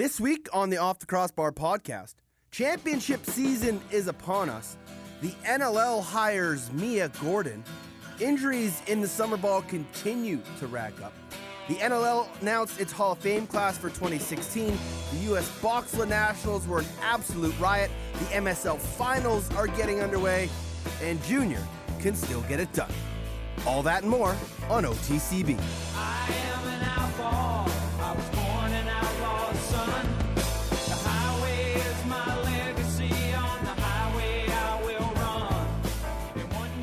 This week on the Off the Crossbar podcast, championship season is upon us. The NLL hires Mia Gordon. Injuries in the summer ball continue to rack up. The NLL announced its Hall of Fame class for 2016. The U.S. Boxla Nationals were an absolute riot. The MSL Finals are getting underway. And Junior can still get it done. All that and more on OTCB.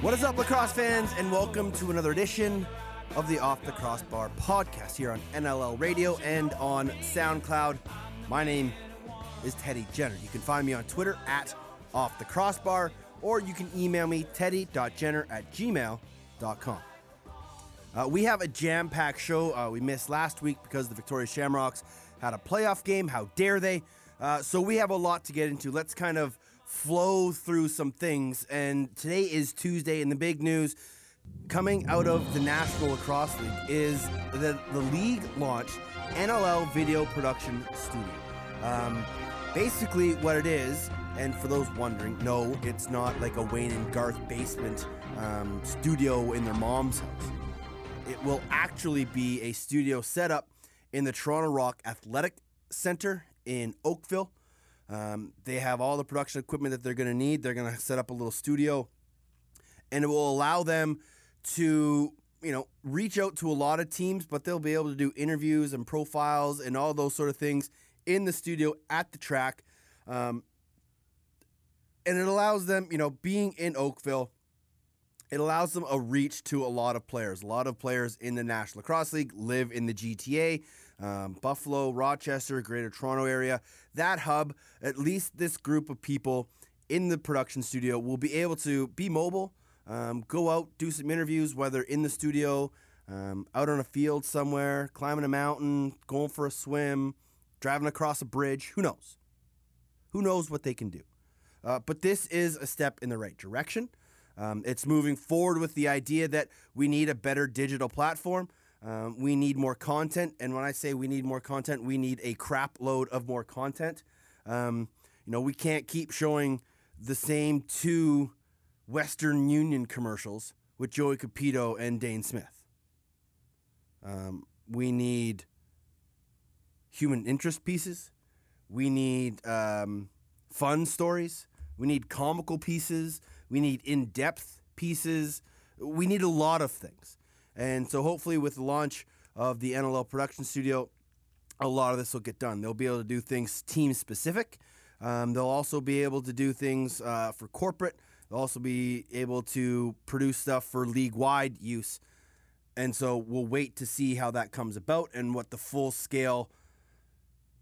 What is up, lacrosse fans, and welcome to another edition of the Off the Crossbar podcast here on NLL Radio and on SoundCloud. My name is Teddy Jenner. You can find me on Twitter at Off the Crossbar, or you can email me teddy.jenner at gmail.com. Uh, we have a jam packed show. Uh, we missed last week because the Victoria Shamrocks had a playoff game. How dare they? Uh, so we have a lot to get into. Let's kind of flow through some things. And today is Tuesday, and the big news coming out of the National Lacrosse League is that the league launched NLL Video Production Studio. Um, basically, what it is, and for those wondering, no, it's not like a Wayne and Garth basement um, studio in their mom's house it will actually be a studio set up in the Toronto Rock Athletic Center in Oakville. Um, they have all the production equipment that they're going to need. They're going to set up a little studio, and it will allow them to, you know, reach out to a lot of teams, but they'll be able to do interviews and profiles and all those sort of things in the studio at the track. Um, and it allows them, you know, being in Oakville, it allows them a reach to a lot of players. A lot of players in the National Lacrosse League live in the GTA, um, Buffalo, Rochester, Greater Toronto area. That hub, at least this group of people in the production studio will be able to be mobile, um, go out, do some interviews, whether in the studio, um, out on a field somewhere, climbing a mountain, going for a swim, driving across a bridge. Who knows? Who knows what they can do? Uh, but this is a step in the right direction. Um, it's moving forward with the idea that we need a better digital platform. Um, we need more content. And when I say we need more content, we need a crap load of more content. Um, you know, we can't keep showing the same two Western Union commercials with Joey Cupido and Dane Smith. Um, we need human interest pieces. We need um, fun stories. We need comical pieces. We need in depth pieces. We need a lot of things. And so, hopefully, with the launch of the NLL production studio, a lot of this will get done. They'll be able to do things team specific. Um, they'll also be able to do things uh, for corporate. They'll also be able to produce stuff for league wide use. And so, we'll wait to see how that comes about and what the full scale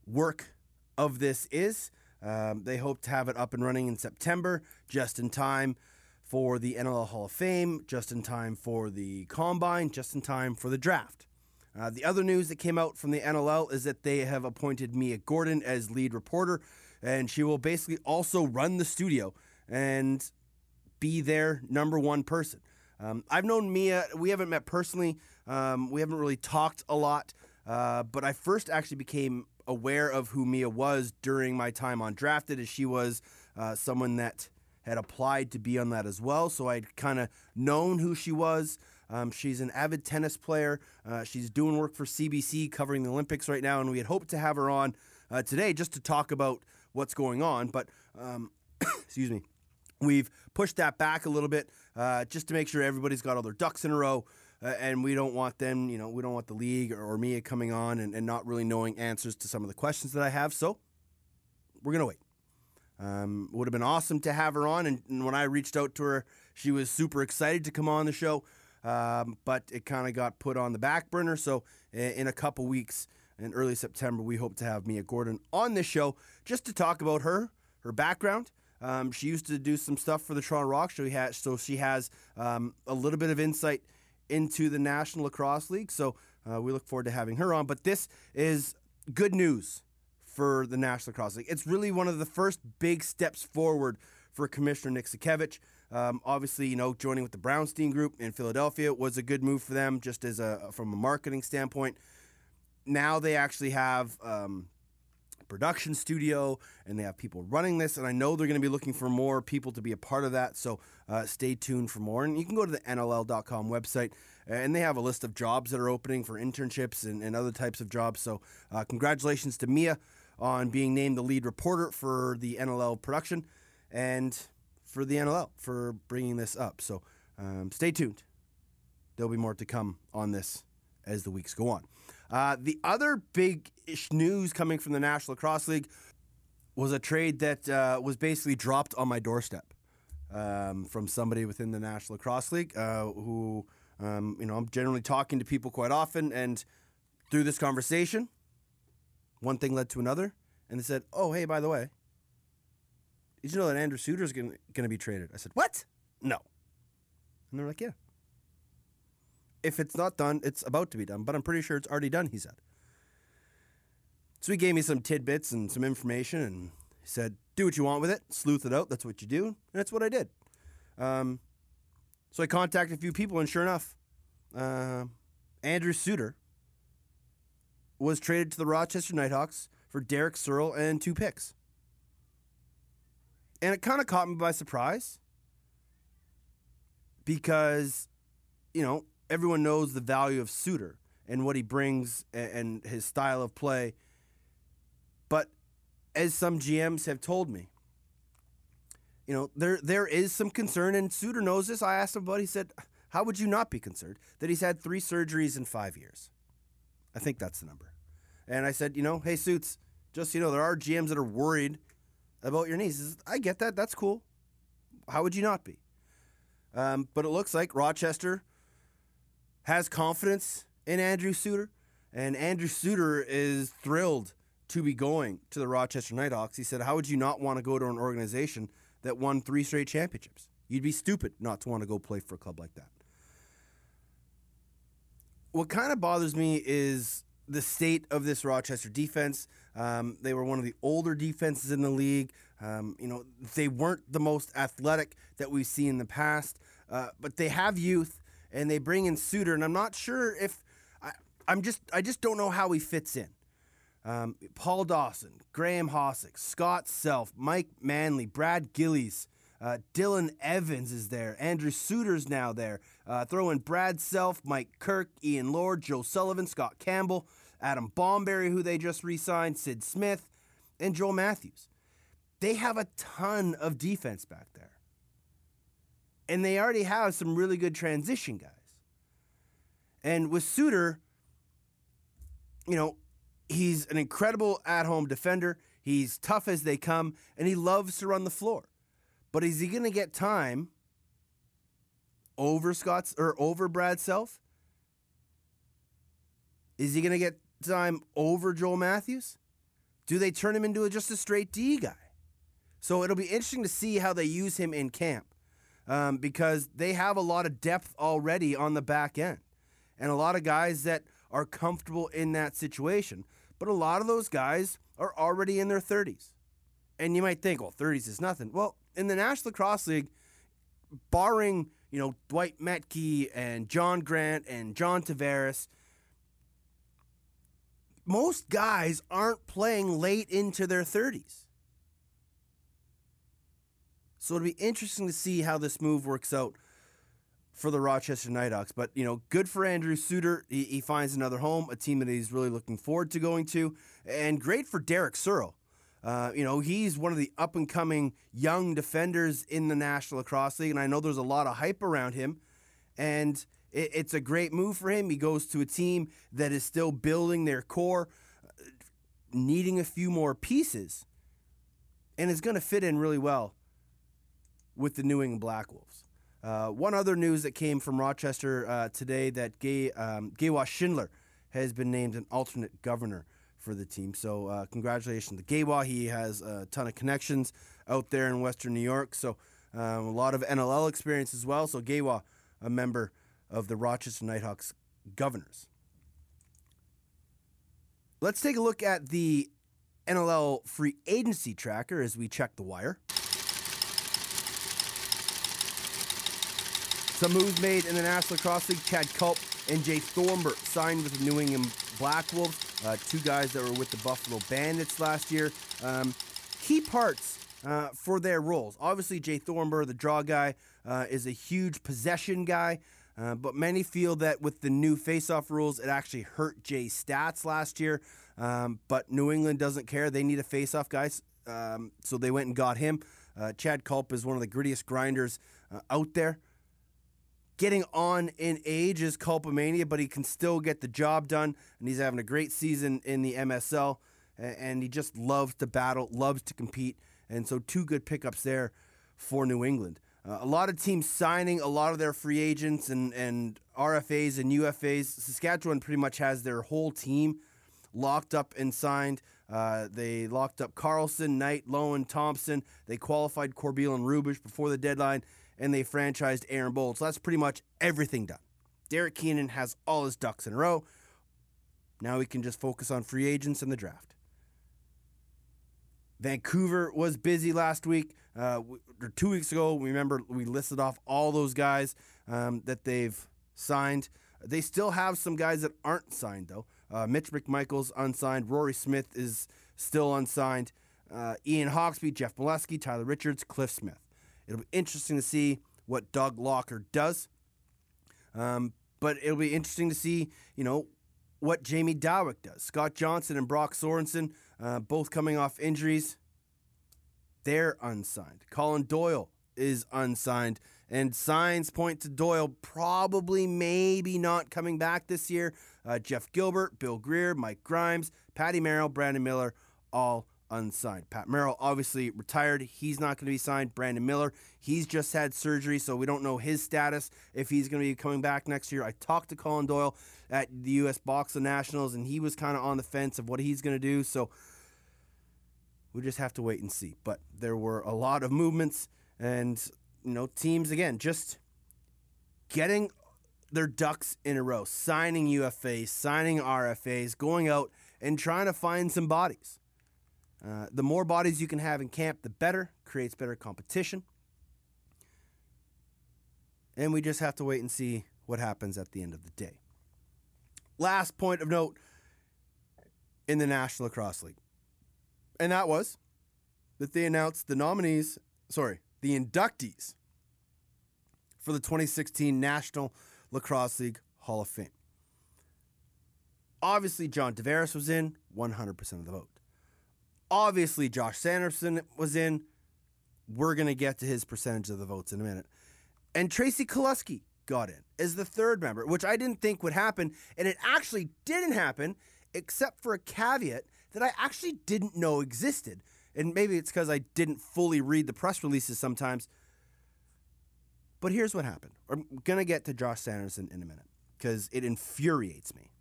work of this is. Um, they hope to have it up and running in September, just in time for the NLL Hall of Fame, just in time for the Combine, just in time for the draft. Uh, the other news that came out from the NLL is that they have appointed Mia Gordon as lead reporter, and she will basically also run the studio and be their number one person. Um, I've known Mia, we haven't met personally, um, we haven't really talked a lot, uh, but I first actually became aware of who Mia was during my time on Drafted, as she was uh, someone that had applied to be on that as well. So I'd kind of known who she was. Um, she's an avid tennis player. Uh, she's doing work for CBC covering the Olympics right now, and we had hoped to have her on uh, today just to talk about what's going on. But um, excuse me, we've pushed that back a little bit uh, just to make sure everybody's got all their ducks in a row. Uh, and we don't want them, you know, we don't want the league or, or Mia coming on and, and not really knowing answers to some of the questions that I have. So we're going to wait. Um, would have been awesome to have her on. And, and when I reached out to her, she was super excited to come on the show. Um, but it kind of got put on the back burner. So in a couple weeks, in early September, we hope to have Mia Gordon on this show just to talk about her, her background. Um, she used to do some stuff for the Toronto Rock. Show, so she has um, a little bit of insight into the National Lacrosse League. So uh, we look forward to having her on. But this is good news for the National Lacrosse League. It's really one of the first big steps forward for Commissioner Nick Sakiewicz. Um, obviously, you know, joining with the Brownstein Group in Philadelphia was a good move for them, just as a from a marketing standpoint. Now they actually have um, production studio and they have people running this and i know they're going to be looking for more people to be a part of that so uh, stay tuned for more and you can go to the nll.com website and they have a list of jobs that are opening for internships and, and other types of jobs so uh, congratulations to mia on being named the lead reporter for the nll production and for the nll for bringing this up so um, stay tuned there'll be more to come on this as the weeks go on uh, the other big news coming from the National Lacrosse League was a trade that uh, was basically dropped on my doorstep um, from somebody within the National Lacrosse League uh, who, um, you know, I'm generally talking to people quite often. And through this conversation, one thing led to another. And they said, oh, hey, by the way, did you know that Andrew Suter is going to be traded? I said, what? No. And they're like, yeah if it's not done, it's about to be done, but I'm pretty sure it's already done, he said. So he gave me some tidbits and some information and he said, do what you want with it, sleuth it out, that's what you do. And that's what I did. Um, so I contacted a few people, and sure enough, uh, Andrew Suter was traded to the Rochester Knighthawks for Derek Searle and two picks. And it kind of caught me by surprise because, you know, everyone knows the value of Suter and what he brings and his style of play. But as some GMs have told me, you know, there there is some concern, and Suter knows this. I asked him about. He said, "How would you not be concerned that he's had three surgeries in five years?" I think that's the number. And I said, you know, hey Suits, just so you know, there are GMs that are worried about your knees. I get that. That's cool. How would you not be? Um, but it looks like Rochester has confidence in Andrew Suter, and Andrew Suter is thrilled to be going to the Rochester Knighthawks. He said, How would you not want to go to an organization that won three straight championships? You'd be stupid not to want to go play for a club like that. What kind of bothers me is the state of this Rochester defense. Um, they were one of the older defenses in the league. Um, you know, they weren't the most athletic that we've seen in the past, uh, but they have youth and they bring in Suter, and I'm not sure if I, I'm just I just don't know how he fits in. Um, Paul Dawson, Graeme Hossack, Scott Self, Mike Manley, Brad Gillies, uh, Dylan Evans is there. Andrew Suter's now there. Uh, throw in Brad Self, Mike Kirk, Ian Llord, Joe Sullivan, Scott Campbell, Adam Bomberry, who they just re signed, Sid Smith, and Joel Matthews. They have a ton of defense back there and they already have some really good transition guys. And with Suter, you know, he's an incredible at home defender. He's tough as they come, and he loves to run the floor. But is he going to get time over Scott's or over Brad Self? Is he going to get time over Joel Matthews? Do they turn him into a, just a straight D guy? So it'll be interesting to see how they use him in camp um, because they have a lot of depth already on the back end and a lot of guys that are comfortable in that situation. But a lot of those guys are already in their 30s. And you might think, well, 30s is nothing. Well, in the National Lacrosse League, barring, you know, Dwight Maetche and John Grant and John Tavares, most guys aren't playing late into their 30s. So it'll be interesting to see how this move works out for the Rochester Knighthawks. But, you know, good for Andrew Suter. He, he, finds another home, a team that he's really looking forward to going to. And great for Derek Searle. Uh, you know, he's one of the up and coming young defenders in the National Lacrosse League. And I know there's a lot of hype around him. And it, it's a great move for him. He goes to a team that is still building their core, needing a few more pieces, and is going to fit in really well with the New England Black Wolves. Uh, one other news that came from Rochester uh, today that Gay, um, Gewas Schindler has been named an alternate governor for the team. So uh, congratulations to Gewas. He has a ton of connections out there in Western New York. So um, a lot of NLL experience as well. So Gewas, a member of the Rochester Knighthawks governors. Let's take a look at the NLL free agency tracker as we check the wire. Some moves made in the National Lacrosse League. Chad Culp and Jay Thornburg signed with the New England Black Wolves. Uh, two guys that were with the Buffalo Bandits last year. Um, key parts uh, for their roles. Obviously, Jay Thornburg, the draw guy, uh, is a huge possession guy. Uh, but many feel that with the new faceoff rules, it actually hurt Jay's stats last year. Um, but New England doesn't care. They need a faceoff guy, um, so they went and got him. Uh, Chad Culp is one of the grittiest grinders uh, out there. Getting on in age is Culpomania, but he can still get the job done, and he's having a great season in the MSL. And he just loves to battle, loves to compete, and so two good pickups there for New England. Uh, a lot of teams signing a lot of their free agents and, and RFAs and UFAs. Saskatchewan pretty much has their whole team locked up and signed. Uh, they locked up Carlson, Knight, Lowen, Thompson. They qualified Corbeil and Rubisch before the deadline, and they franchised Aaron Bold. So that's pretty much everything done. Derek Keenan has all his ducks in a row. Now we can just focus on free agents and the draft. Vancouver was busy last week, uh, or two weeks ago. Remember, we listed off all those guys um, that they've signed. They still have some guys that aren't signed, though. Uh, Mitch McMichael's unsigned. Rory Smith is still unsigned. Uh, Ian Hawksby, Jeff Molesky, Tyler Richards, Cliff Smith. It'll be interesting to see what Doug Locker does. Um, but it'll be interesting to see, you know, what Jamie Dawick does. Scott Johnson and Brock Sorensen, uh, both coming off injuries, they're unsigned. Colin Doyle is unsigned, and signs point to Doyle probably, maybe not coming back this year. Uh, Jeff Gilbert, Bill Greer, Mike Grimes, Patty Merrill, Brandon Miller, all unsigned. Pat Merrill obviously retired. He's not going to be signed. Brandon Miller, he's just had surgery, so we don't know his status if he's going to be coming back next year. I talked to Colin Doyle at the U.S. Boxla Nationals, and he was kind of on the fence of what he's going to do. So we just have to wait and see. But there were a lot of movements, and you know, teams again just getting their ducks in a row, signing UFAs, signing RFAs, going out and trying to find some bodies. Uh, the more bodies you can have in camp, the better. Creates better competition. And we just have to wait and see what happens at the end of the day. Last point of note in the National Lacrosse League. And that was that they announced the nominees, sorry, the inductees for the 2016 National Lacrosse League Hall of Fame. Obviously, John Tavares was in, 100% of the vote. Obviously, Josh Sanderson was in. We're going to get to his percentage of the votes in a minute. And Tracy Kelusky got in as the third member, which I didn't think would happen. And it actually didn't happen, except for a caveat that I actually didn't know existed. And maybe it's because I didn't fully read the press releases sometimes. But here's what happened. I'm going to get to Josh Sanderson in a minute because it infuriates me.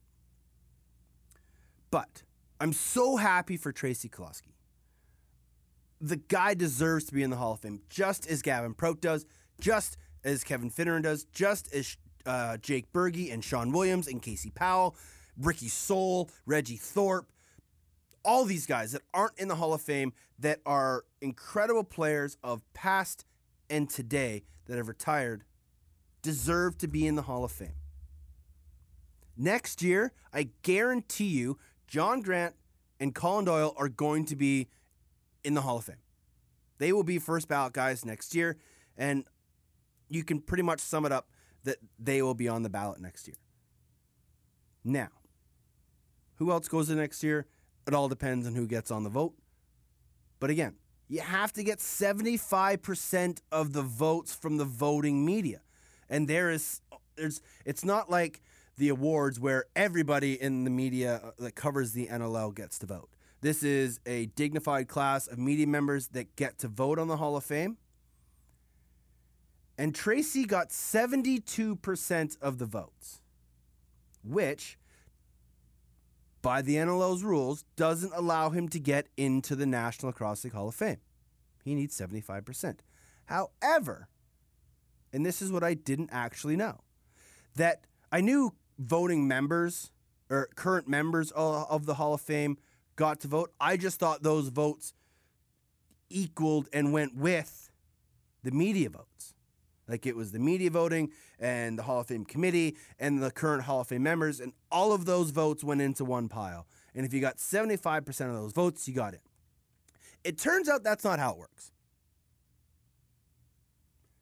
But I'm so happy for Tracy Kelusky. The guy deserves to be in the Hall of Fame, just as Gavin Prout does, just as Kevin Finneran does, just as uh, Jake Bergey and Sean Williams and Casey Powell, Ricky Soul, Reggie Thorpe, all these guys that aren't in the Hall of Fame that are incredible players of past and today that have retired deserve to be in the Hall of Fame. Next year, I guarantee you, John Grant and Colin Doyle are going to be in the Hall of Fame. They will be first ballot guys next year, and you can pretty much sum it up that they will be on the ballot next year. Now, who else goes in next year? It all depends on who gets on the vote. But again, you have to get 75% of the votes from the voting media. And there is there's it's not like the awards where everybody in the media uh, that covers the NLL gets to vote. This is a dignified class of media members that get to vote on the Hall of Fame. And Tracy got 72% of the votes, which, by the NLL's rules, doesn't allow him to get into the National Lacrosse League Hall of Fame. He needs 75%. However, and this is what I didn't actually know, that I knew voting members or current members of the Hall of Fame got to vote. I just thought those votes equaled and went with the media votes. Like it was the media voting and the Hall of Fame committee and the current Hall of Fame members, and all of those votes went into one pile. And if you got 75% of those votes, you got it. It turns out that's not how it works.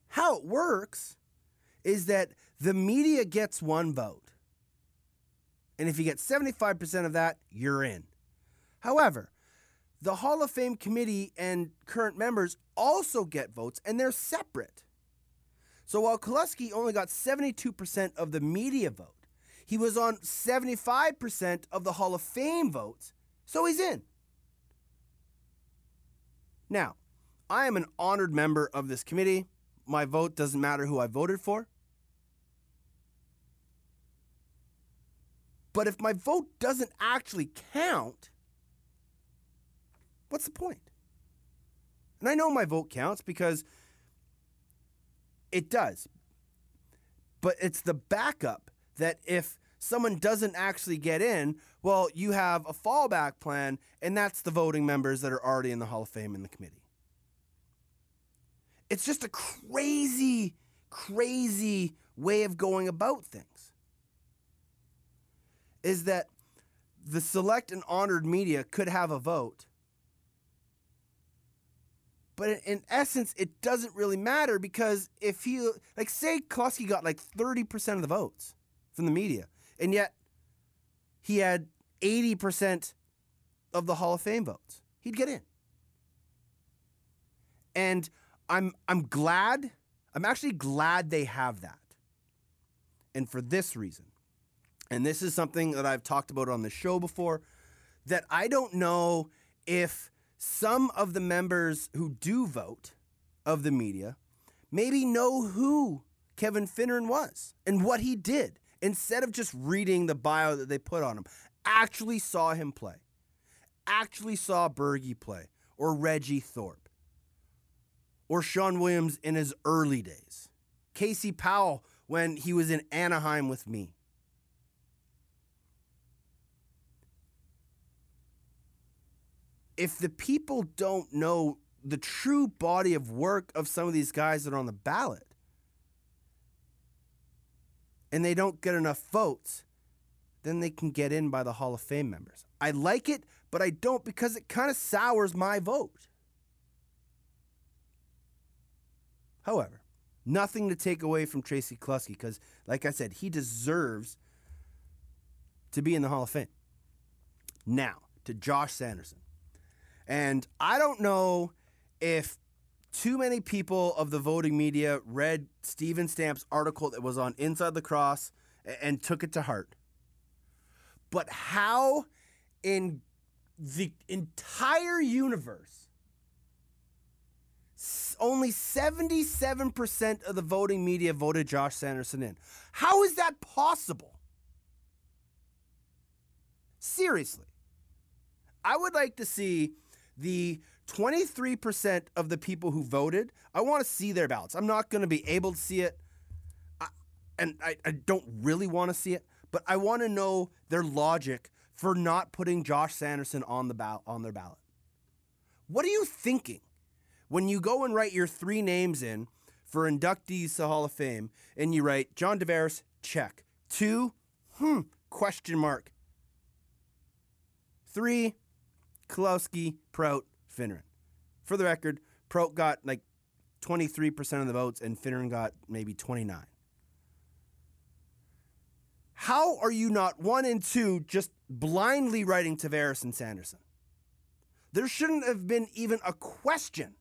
How it works is that the media gets one vote. And if you get 75% of that, you're in. However, the Hall of Fame committee and current members also get votes, and they're separate. So while Kelusky only got 72% of the media vote, he was on 75% of the Hall of Fame votes, so he's in. Now, I am an honored member of this committee. My vote doesn't matter who I voted for. But if my vote doesn't actually count, what's the point? And I know my vote counts because it does. But it's the backup that if someone doesn't actually get in, well, you have a fallback plan, and that's the voting members that are already in the Hall of Fame in the committee. It's just a crazy, crazy way of going about things. Is that the select and honored media could have a vote, but in, essence, it doesn't really matter because if he, like, say Kelusky got like 30% of the votes from the media, and yet he had 80% of the Hall of Fame votes, he'd get in. And I'm I'm glad, I'm actually glad they have that. And for this reason, and this is something that I've talked about on the show before, that I don't know if some of the members who do vote of the media maybe know who Kevin Finneran was and what he did instead of just reading the bio that they put on him. Actually saw him play, actually saw Bergie play, or Reggie Thorpe, or Sean Williams in his early days, Casey Powell when he was in Anaheim with me. If the people don't know the true body of work of some of these guys that are on the ballot and they don't get enough votes, then they can get in by the Hall of Fame members. I like it, but I don't because it kind of sours my vote. However, nothing to take away from Tracy Kelusky because, like I said, he deserves to be in the Hall of Fame. Now, to Josh Sanderson. And I don't know if too many people of the voting media read Steven Stamp's article that was on Inside Lacrosse and took it to heart. But how in the entire universe only 77% of the voting media voted Josh Sanderson in. How is that possible? Seriously. I would like to see the 23% of the people who voted, I want to see their ballots. I'm not going to be able to see it, I, and I, I don't really want to see it, but I want to know their logic for not putting Josh Sanderson on the ballot on their ballot. What are you thinking when you go and write your three names in for inductees to Hall of Fame and you write John Tavares, check. Two, hmm, question mark. Three, Kelusky, Prout, Finneran. For the record, Prout got like 23% of the votes and Finneran got maybe 29. How are you not one and two just blindly writing Tavares and Sanderson? There shouldn't have been even a question.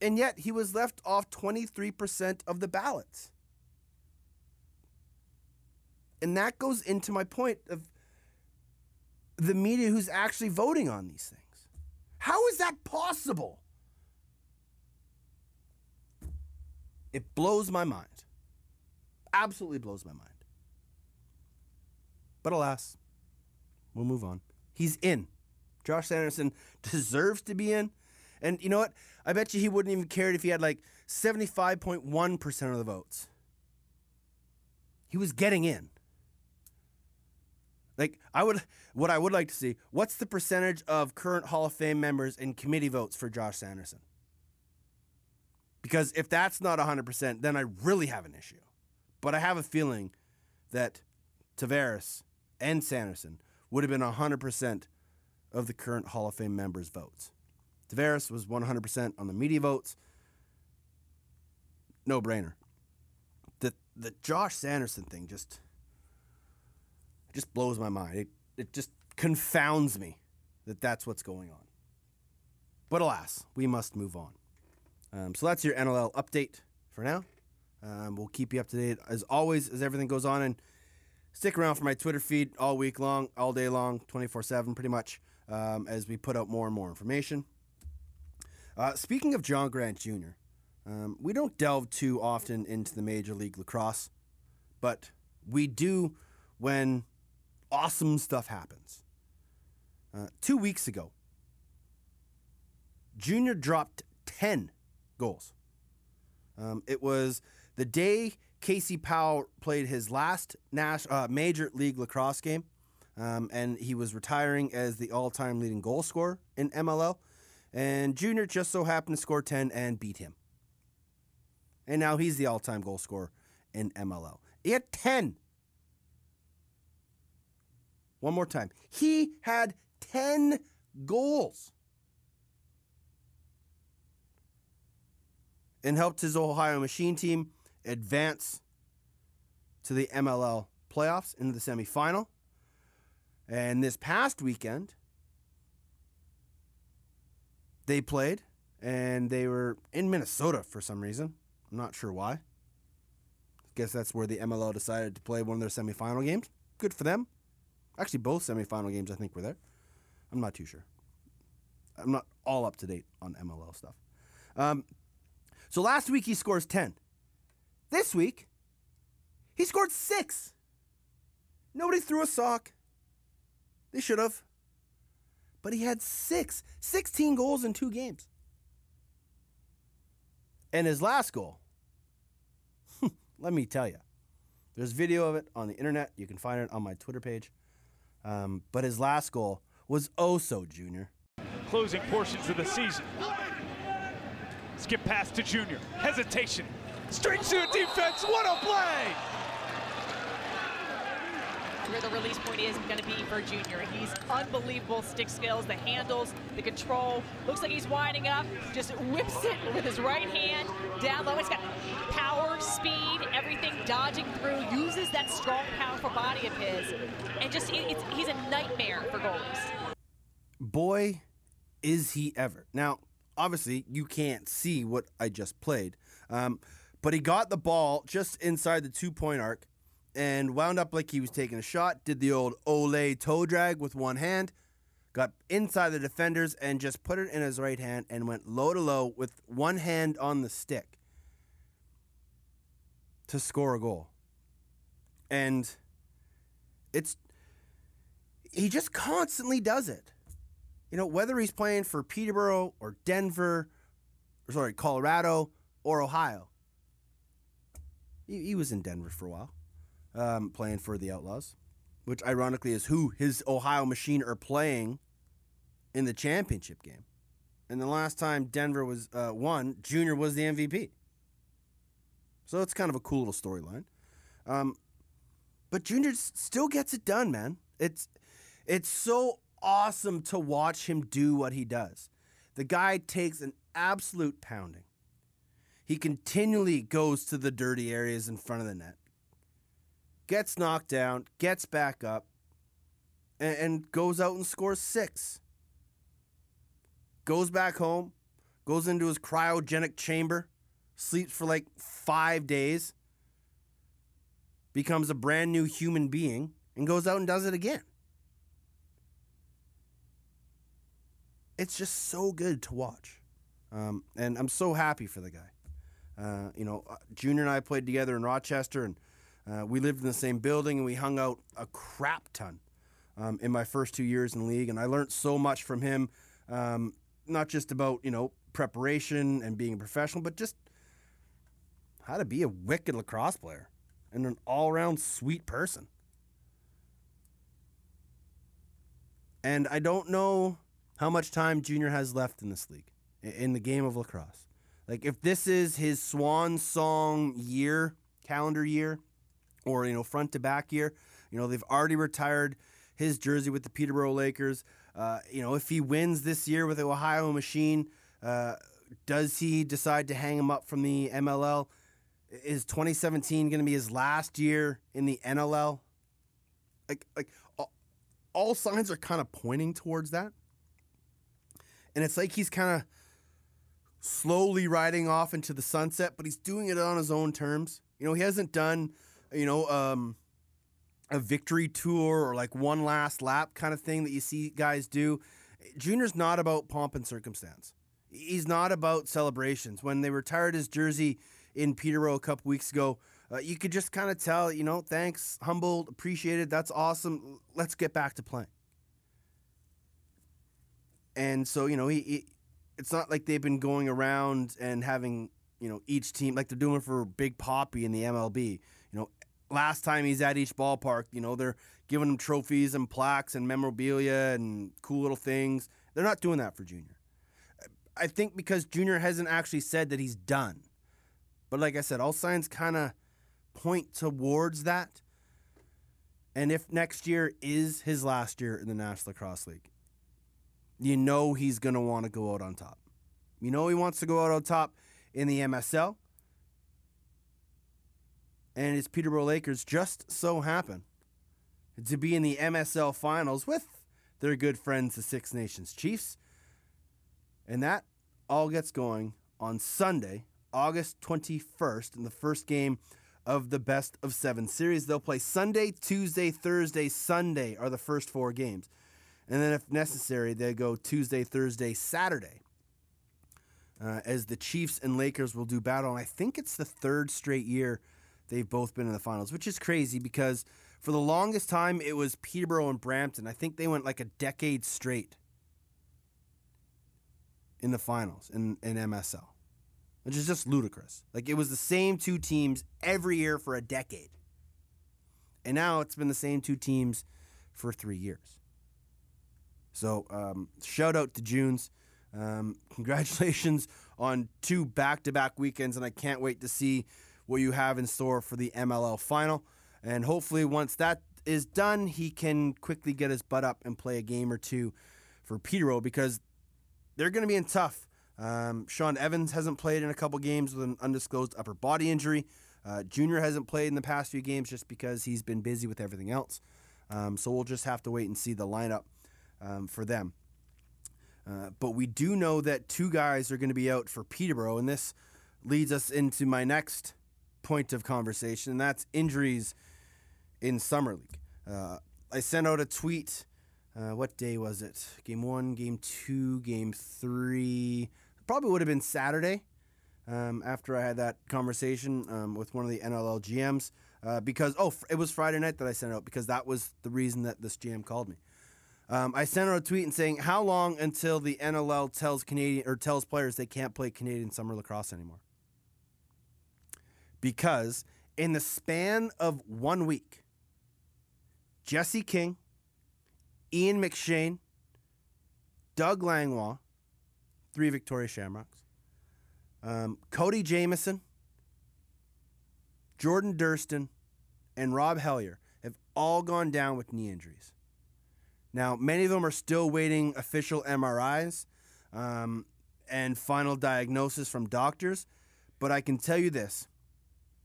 And yet he was left off 23% of the ballots. And that goes into my point of the media who's actually voting on these things. How is that possible? It blows my mind. Absolutely blows my mind. But alas, we'll move on. He's in. Josh Sanderson deserves to be in. And you know what? I bet you he wouldn't even care if he had like 75.1% of the votes. He was getting in. Like I would, what I would like to see. What's the percentage of current Hall of Fame members in committee votes for Josh Sanderson? Because if that's not 100%, then I really have an issue. But I have a feeling that Tavares and Sanderson would have been 100% of the current Hall of Fame members' votes. Tavares was 100% on the media votes. No brainer. The the Josh Sanderson thing just just blows my mind. It it just confounds me that that's what's going on. But alas, we must move on. Um, so that's your NLL update for now. Um, we'll keep you up to date as always as everything goes on, and stick around for my Twitter feed all week long, all day long, twenty four seven, pretty much, um, as we put out more and more information. Uh, speaking of John Grant Jr., um, we don't delve too often into the Major League Lacrosse, but we do when awesome stuff happens. Uh, two weeks ago, Junior dropped 10 goals. Um, it was the day Casey Powell played his last Nash, uh, Major League Lacrosse game, um, and he was retiring as the all time leading goal scorer in MLL. And Junior just so happened to score 10 and beat him. And now he's the all time goal scorer in MLL. He had 10. One more time. He had 10 goals. And helped his Ohio Machine team advance to the MLL playoffs into the semifinal. And this past weekend, they played and they were in Minnesota for some reason. I'm not sure why. I Guess that's where the MLL decided to play one of their semifinal games. Good for them. Actually, both semifinal games I think were there. I'm not too sure. I'm not all up to date on MLL stuff. Um, so last week he scores 10. This week, he scored six. Nobody threw a sock. They should have. But he had six, 16 goals in two games. And his last goal, let me tell you, there's video of it on the internet. You can find it on my Twitter page. Um, but his last goal was oh so junior. closing portions of the season. Skip pass to Junior. Hesitation. Straight to the defense. What a play! Where the release point is going to be for Junior. He's unbelievable stick skills, the handles, the control. Looks like he's winding up, just whips it with his right hand down low. He's got power, speed, everything dodging through, uses that strong, powerful body of his. And just, it- he's a nightmare for goalies. boy, is he ever. Now, obviously, you can't see what I just played, um, but he got the ball just inside the two point arc and wound up like he was taking a shot, did the old Ole toe drag with one hand, got inside the defenders and just put it in his right hand and went low to low with one hand on the stick to score a goal. And it's he just constantly does it. You know, whether he's playing for Peterborough or Denver, or sorry, Colorado or Ohio. He, he was in Denver for a while, um, playing for the Outlaws, which ironically is who his Ohio Machine are playing in the championship game. And the last time Denver was uh, won, Junior was the MVP. So it's kind of a cool little storyline. Um, but Junior still gets it done, man. It's it's so awesome to watch him do what he does. The guy takes an absolute pounding. He continually goes to the dirty areas in front of the net, gets knocked down, gets back up, and, and goes out and scores six. Goes back home, goes into his cryogenic chamber, sleeps for like five days, becomes a brand new human being, and goes out and does it again. It's just so good to watch. Um, and I'm so happy for the guy. Uh, you know, uh, Junior and I played together in Rochester, and uh, we lived in the same building, and we hung out a crap ton um, in my first two years in league. And I learned so much from him, um, not just about you know preparation and being a professional, but just how to be a wicked lacrosse player and an all-around sweet person. And I don't know how much time Junior has left in this league, in the game of lacrosse. Like, if this is his swan song year, calendar year, or, you know, front to back year, you know, they've already retired his jersey with the Peterborough Lakers. Uh, you know, if he wins this year with the Ohio Machine, uh, does he decide to hang him up from the MLL? Is 2017 going to be his last year in the NLL? Like, like all, all signs are kind of pointing towards that. And it's like he's kind of slowly riding off into the sunset, but he's doing it on his own terms. You know, he hasn't done, you know, um, a victory tour or like one last lap kind of thing that you see guys do. Junior's not about pomp and circumstance. He's not about celebrations. When they retired his jersey in Peterborough a couple weeks ago, uh, you could just kind of tell, you know, thanks, humbled, appreciated. That's awesome. Let's get back to playing. And so, you know, he, he it's not like they've been going around and having, you know, each team like they're doing for Big Poppy in the MLB. You know, last time he's at each ballpark, you know, they're giving him trophies and plaques and memorabilia and cool little things. They're not doing that for Junior. I think because Junior hasn't actually said that he's done. But like I said, all signs kind of point towards that. And if next year is his last year in the National Lacrosse League, you know he's going to want to go out on top. You know he wants to go out on top in the MSL. And his Peterborough Lakers just so happen to be in the MSL finals with their good friends, the Six Nations Chiefs. And that all gets going on Sunday, August 21st, in the first game of the best of seven series. They'll play Sunday, Tuesday, Thursday, Sunday are the first four games. And then, if necessary, they go Tuesday, Thursday, Saturday. Uh, as the Chiefs and Lakers will do battle. And I think it's the third straight year they've both been in the finals, which is crazy because for the longest time it was Peterborough and Brampton. I think they went like a decade straight in the finals in, in MSL, which is just ludicrous. Like it was the same two teams every year for a decade. And now it's been the same two teams for three years. So um, shout out to Junes. Um, congratulations on two back to back weekends, and I can't wait to see what you have in store for the MLL final. And hopefully, once that is done, he can quickly get his butt up and play a game or two for Peterborough because they're going to be in tough. Um, Sean Evans hasn't played in a couple games with an undisclosed upper body injury. Uh, Junior hasn't played in the past few games just because he's been busy with everything else. Um, so we'll just have to wait and see the lineup um, for them. Uh, but we do know that two guys are going to be out for Peterborough, and this leads us into my next point of conversation, and that's injuries in Summer League. Uh, I sent out a tweet. Uh, what day was it? Game one, game two, game three. Probably would have been Saturday um, after I had that conversation um, with one of the NLL GMs. Uh, because, oh, it was Friday night that I sent out because that was the reason that this GM called me. Um, I sent her a tweet and saying, "How long until the NLL tells Canadian or tells players they can't play Canadian summer lacrosse anymore?" Because in the span of one week, Jesse King, Ian McShane, Doug Langlois, three Victoria Shamrocks, um, Cody Jameson, Jordan Durston, and Rob Hellier have all gone down with knee injuries. Now, many of them are still waiting official MRIs um, and final diagnosis from doctors, but I can tell you this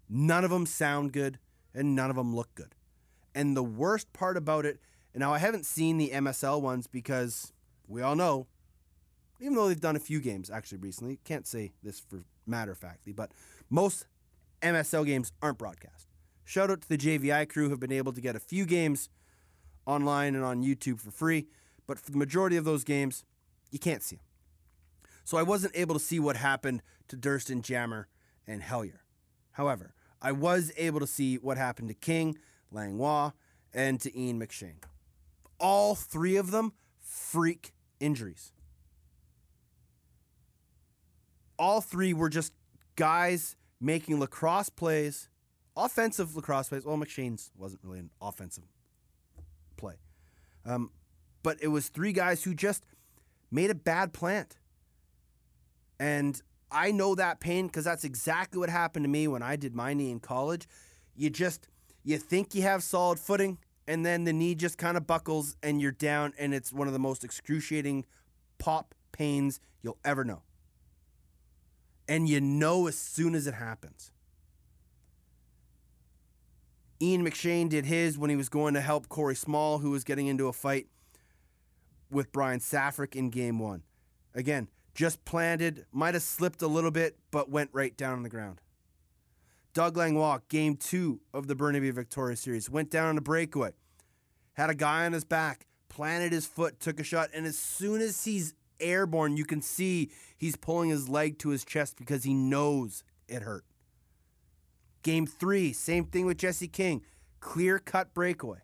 none of them sound good and none of them look good. And the worst part about it, and now I haven't seen the MSL ones because we all know, even though they've done a few games actually recently, can't say this for matter of factly, but most MSL games aren't broadcast. Shout out to the JVI crew who have been able to get a few games online and on YouTube for free, but for the majority of those games, you can't see them. So I wasn't able to see what happened to Durston, Jammer, and Hellier. However, I was able to see what happened to King, Langlois, and to Ian McShane. All three of them freak injuries. All three were just guys making lacrosse plays, offensive lacrosse plays. Well, McShane's wasn't really an offensive play. Um, but it was three guys who just made a bad plant. And I know that pain because that's exactly what happened to me when I did my knee in college. You just you think you have solid footing, and then the knee just kind of buckles and you're down, and it's one of the most excruciating pop pains you'll ever know. And you know as soon as it happens. Ian McShane did his when he was going to help Corey Small, who was getting into a fight with Brian Safrick in game one. Again, just planted, might have slipped a little bit, but went right down on the ground. Doug Langlois, game two of the Burnaby Victoria Series, went down on a breakaway, had a guy on his back, planted his foot, took a shot, and as soon as he's airborne, you can see he's pulling his leg to his chest because he knows it hurt. Game three, same thing with Jesse King, clear cut breakaway.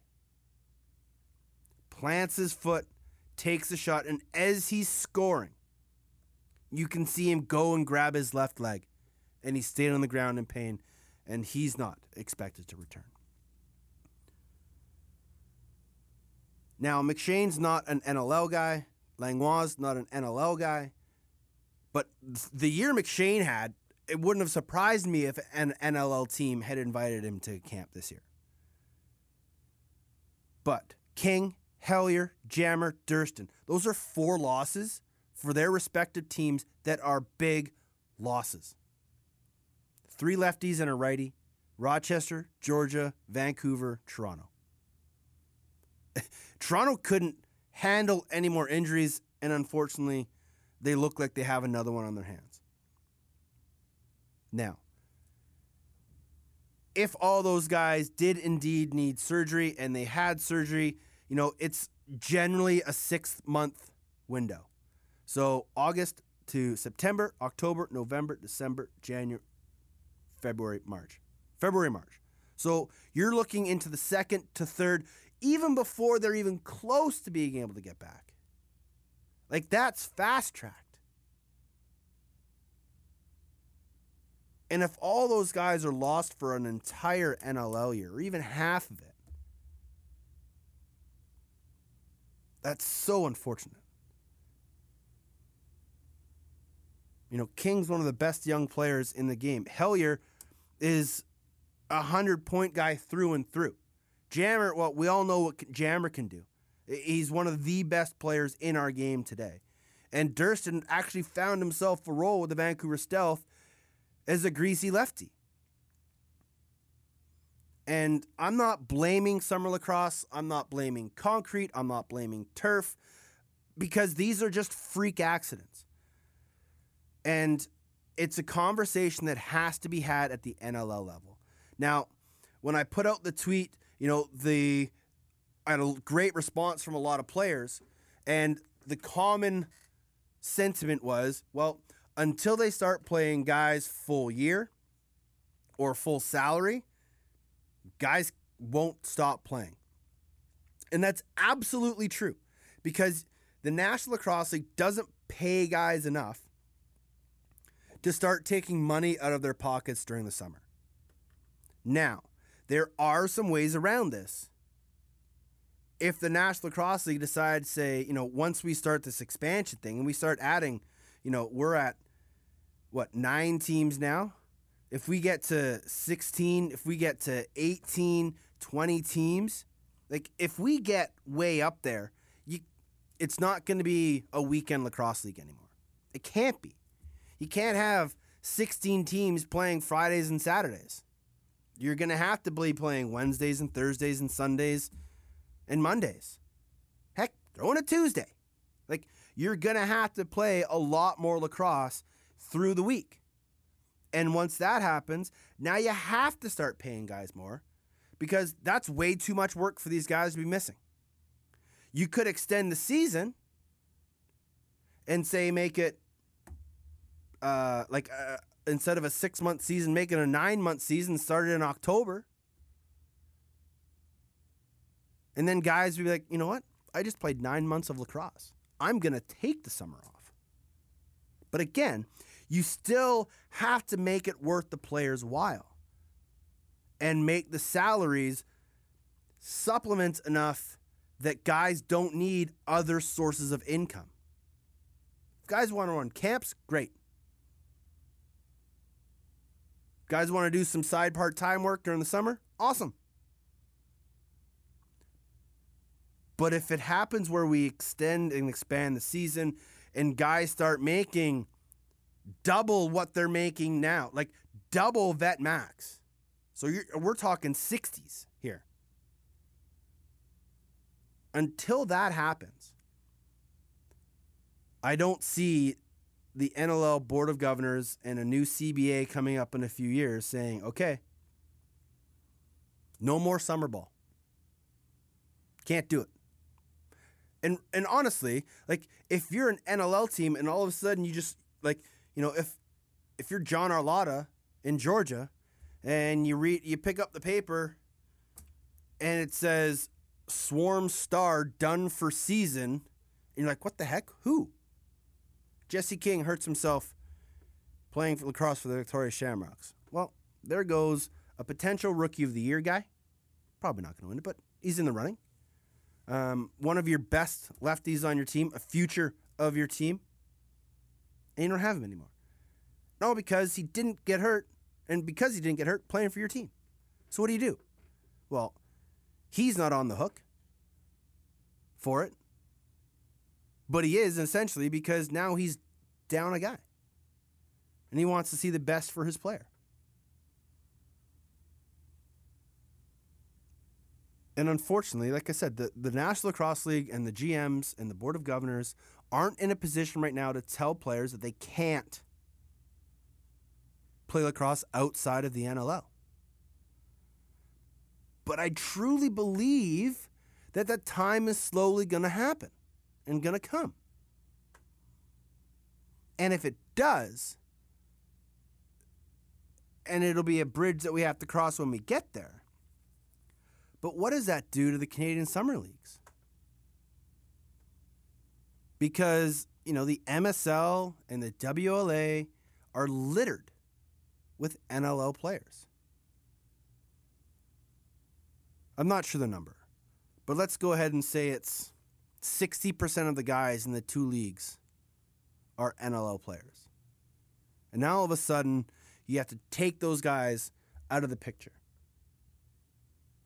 Plants his foot, takes a shot, and as he's scoring, you can see him go and grab his left leg, and he stayed on the ground in pain, and he's not expected to return. Now, McShane's not an NLL guy. Langlois not an NLL guy. But the year McShane had, it wouldn't have surprised me if an NLL team had invited him to camp this year. But King, Hellier, Jammer, Durston, those are four losses for their respective teams that are big losses. Three lefties and a righty Rochester, Georgia, Vancouver, Toronto. Toronto couldn't handle any more injuries, and unfortunately, they look like they have another one on their hands. Now, if all those guys did indeed need surgery and they had surgery, you know, it's generally a six month window. So August to September, October, November, December, January, February, March. February, March. So you're looking into the second to third, even before they're even close to being able to get back. Like that's fast tracked. And if all those guys are lost for an entire NLL year, or even half of it, that's so unfortunate. You know, King's one of the best young players in the game. Hellier is a hundred point guy through and through. Jammer, well, we all know what Jammer can do. He's one of the best players in our game today. And Durston actually found himself a role with the Vancouver Stealth as a greasy lefty. And I'm not blaming summer lacrosse. I'm not blaming concrete. I'm not blaming turf because these are just freak accidents. And it's a conversation that has to be had at the NLL level. Now, when I put out the tweet, you know, the I had a great response from a lot of players, and the common sentiment was, well, until they start playing guys full year or full salary, guys won't stop playing. And that's absolutely true because the National Lacrosse League doesn't pay guys enough to start taking money out of their pockets during the summer. Now, there are some ways around this. If the National Lacrosse League decides, say, you know, once we start this expansion thing and we start adding, you know, we're at what, nine teams now? If we get to 16, if we get to 18, 20 teams, like if we get way up there, you it's not going to be a weekend lacrosse league anymore. It can't be. You can't have 16 teams playing Fridays and Saturdays. You're going to have to be playing Wednesdays and Thursdays and Sundays and Mondays. Heck, throw in a Tuesday. Like, you're going to have to play a lot more lacrosse through the week. And once that happens, now you have to start paying guys more because that's way too much work for these guys to be missing. You could extend the season and say make it uh, like uh, instead of a six month season, make it a nine month season, started in October. And then guys would be like, you know what? I just played nine months of lacrosse. I'm going to take the summer off. But again, you still have to make it worth the player's while and make the salaries supplements enough that guys don't need other sources of income. If guys want to run camps, great. Guys want to do some side part time work during the summer? Awesome. But if it happens where we extend and expand the season and guys start making double what they're making now, like double vet max. So we're talking 60s here. Until that happens, I don't see the NLL Board of Governors and a new CBA coming up in a few years saying, okay, no more summer ball. Can't do it. And and honestly, like if you're an NLL team and all of a sudden you just like, you know, if if you're John Arlotta in Georgia and you read you pick up the paper and it says Swarm Star done for season, and you're like, what the heck? Who? Jesse King hurts himself playing for lacrosse for the Victoria Shamrocks. Well, there goes a potential rookie of the year guy. Probably not going to win it, but he's in the running. Um, one of your best lefties on your team, a future of your team, and you don't have him anymore. No, because he didn't get hurt, and because he didn't get hurt, playing for your team. So what do you do? Well, he's not on the hook for it, but he is essentially because now he's down a guy, and he wants to see the best for his player. And unfortunately, like I said, the, the National Lacrosse League and the GMs and the Board of Governors aren't in a position right now to tell players that they can't play lacrosse outside of the NLL. But I truly believe that that time is slowly going to happen and going to come. And if it does, and it'll be a bridge that we have to cross when we get there. But what does that do to the Canadian Summer Leagues? Because, you know, the MSL and the WLA are littered with NLL players. I'm not sure the number, but let's go ahead and say it's 60% of the guys in the two leagues are NLL players. And now all of a sudden, you have to take those guys out of the picture.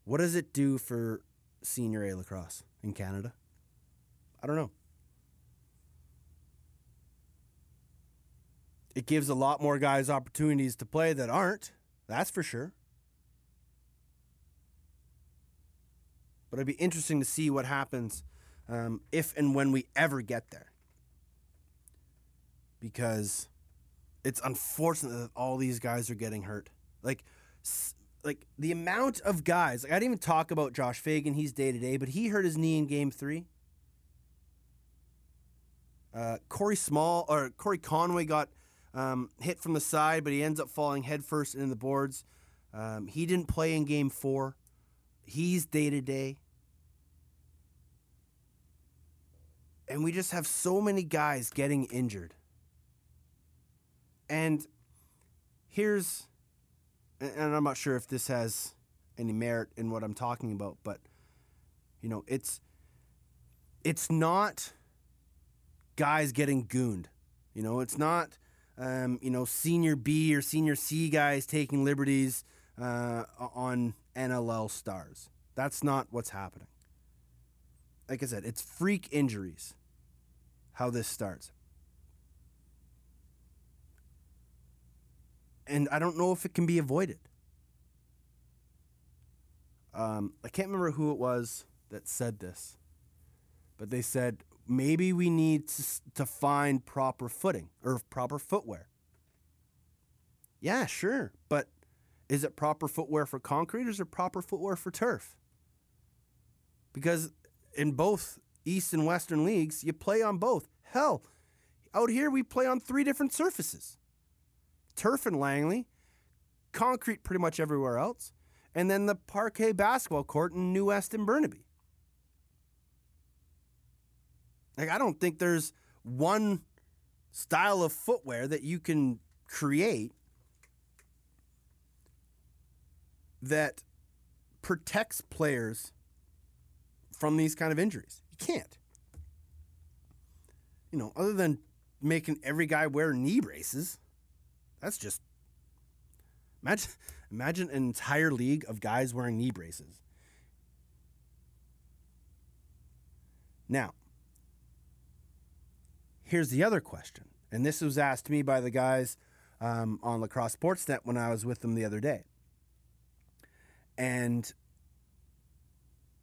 What does it do for senior A lacrosse in Canada? I don't know. It gives a lot more guys opportunities to play that aren't, that's for sure. But it'd be interesting to see what happens um, if and when we ever get there. Because it's unfortunate that all these guys are getting hurt. Like, like the amount of guys. Like I didn't even talk about Josh Fagan. He's day to day, but he hurt his knee in Game Three. Uh, Corey Small or Corey Conway got um, hit from the side, but he ends up falling headfirst into the boards. Um, he didn't play in Game Four. He's day to day. And we just have so many guys getting injured. And here's, and I'm not sure if this has any merit in what I'm talking about, but you know, it's it's not guys getting gooned. You know, it's not um, you know senior B or senior C guys taking liberties uh, on NLL stars. That's not what's happening. Like I said, it's freak injuries. How this starts. And I don't know if it can be avoided. Um, I can't remember who it was that said this, but they said maybe we need to, to find proper footing or proper footwear. Yeah, sure, but is it proper footwear for concrete or is it proper footwear for turf? Because in both East and Western leagues, you play on both. Hell, out here we play on three different surfaces turf in Langley, concrete pretty much everywhere else, and then the parquet basketball court in New West and Burnaby. Like I don't think there's one style of footwear that you can create that protects players from these kind of injuries. You can't. You know, other than making every guy wear knee braces. That's just imagine imagine an entire league of guys wearing knee braces. Now, here's the other question, and this was asked me by the guys um, on Lacrosse Sportsnet when I was with them the other day. And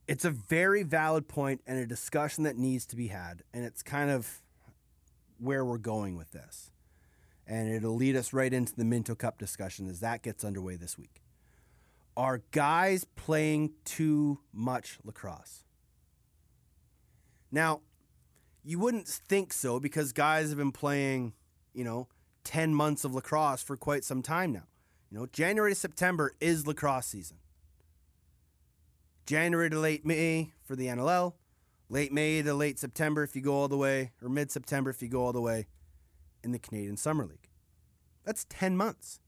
it's a very valid point and a discussion that needs to be had. And it's kind of where we're going with this. And it'll lead us right into the Minto Cup discussion as that gets underway this week. Are guys playing too much lacrosse? Now, you wouldn't think so because guys have been playing, you know, 10 months of lacrosse for quite some time now. You know, January to September is lacrosse season. January to late May for the NLL, late May to late September if you go all the way, or mid September if you go all the way in the Canadian Summer League. That's 10 months.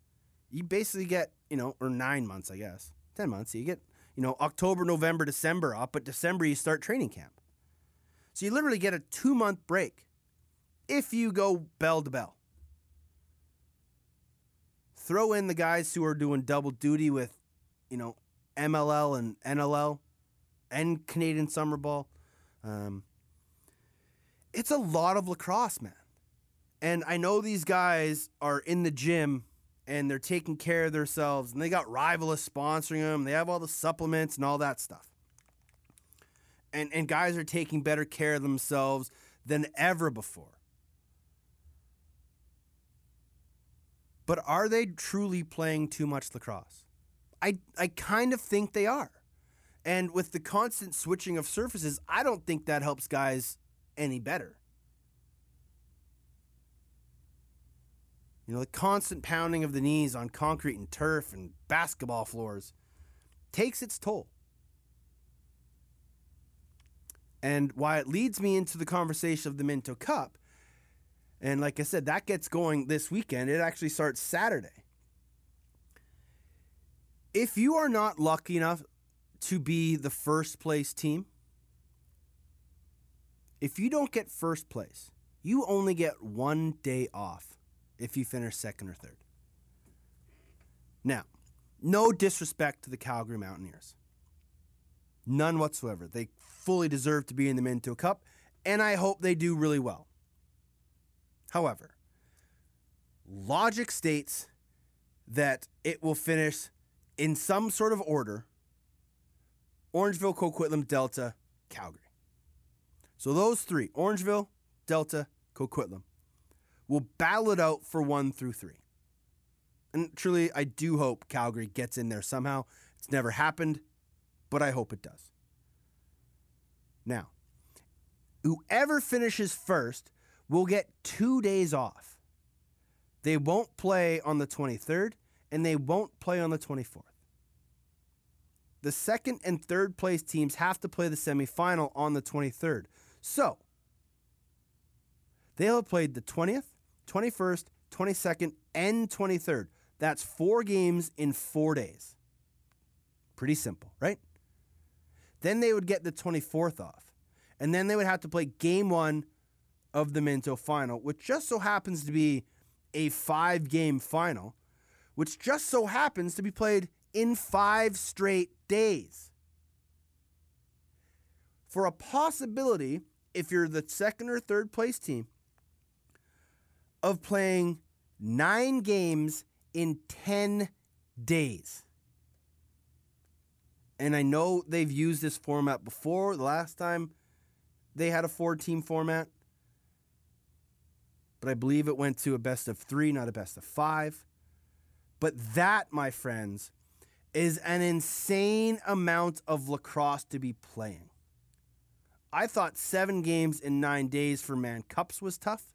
You basically get, you know, or nine months, I guess. 10 months. You get, you know, October, November, December off, but December you start training camp. So you literally get a two month break if you go bell to bell. Throw in the guys who are doing double duty with, you know, MLL and NLL and Canadian Summer Ball. Um, it's a lot of lacrosse, man. And I know these guys are in the gym and they're taking care of themselves and they got Rivalus sponsoring them. They have all the supplements and all that stuff. And, and guys are taking better care of themselves than ever before. But are they truly playing too much lacrosse? I, I kind of think they are. And with the constant switching of surfaces, I don't think that helps guys any better. You know, the constant pounding of the knees on concrete and turf and basketball floors takes its toll. And why it leads me into the conversation of the Minto Cup. And like I said, that gets going this weekend. It actually starts Saturday if you are not lucky enough to be the first place team, if you don't get first place, you only get one day off if you finish second or third. Now, no disrespect to the Calgary Mountaineers. None whatsoever. They fully deserve to be in the Minto Cup, and I hope they do really well. However, logic states that it will finish in some sort of order Orangeville, Coquitlam, Delta, Calgary. So those three Orangeville, Delta, Coquitlam will battle it out for one through three. And truly, I do hope Calgary gets in there somehow. It's never happened, but I hope it does. Now, whoever finishes first will get two days off. They won't play on the 23rd and they won't play on the 24th. The second and third place teams have to play the semifinal on the 23rd. So, they'll have played the 20th, 21st, 22nd, and 23rd. That's four games in four days. Pretty simple, right? Then they would get the 24th off. And then they would have to play game one of the Minto final, which just so happens to be a five game final, which just so happens to be played in five straight days. For a possibility, if you're the second or third place team, of playing nine games in 10 days. And I know they've used this format before. The last time they had a four team format, but I believe it went to a best of three, not a best of five. But that, my friends, is an insane amount of lacrosse to be playing. I thought seven games in nine days for Man Cups was tough.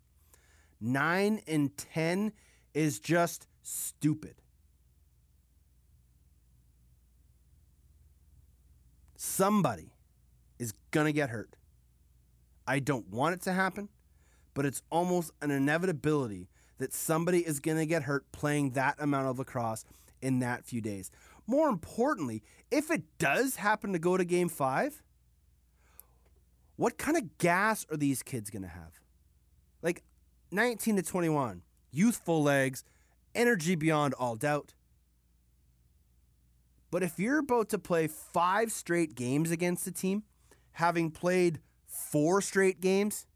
Nine in 10 is just stupid. Somebody is going to get hurt. I don't want it to happen, but it's almost an inevitability that somebody is going to get hurt playing that amount of lacrosse in that few days. More importantly, if it does happen to go to game five, what kind of gas are these kids going to have? Like 19 to 21, youthful legs, energy beyond all doubt. But if you're about to play five straight games against a team, having played four straight games,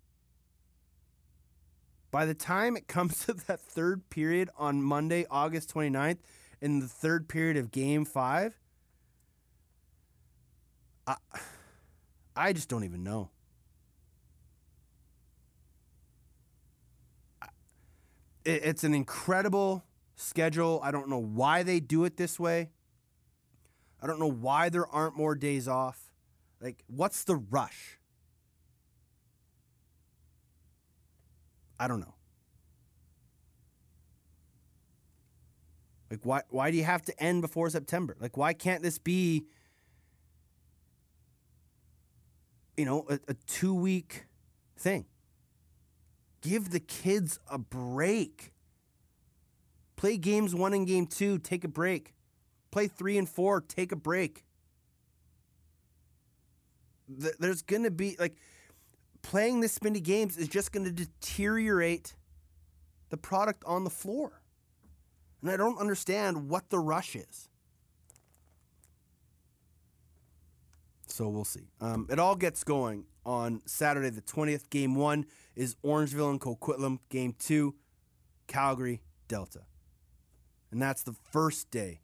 by the time it comes to that third period on Monday, August 29th, in the third period of game five, I, I just don't even know. It's an incredible schedule. I don't know why they do it this way. I don't know why there aren't more days off. Like, what's the rush? I don't know. Like, why, why do you have to end before September? Like, why can't this be, you know, a, a two week thing? Give the kids a break. Play games one and game two, take a break. Play three and four, take a break. There's going to be, like, playing this many games is just going to deteriorate the product on the floor. And I don't understand what the rush is. So we'll see. Um, it all gets going on Saturday the 20th. Game one is Orangeville and Coquitlam. Game two, Calgary, Delta. And that's the first day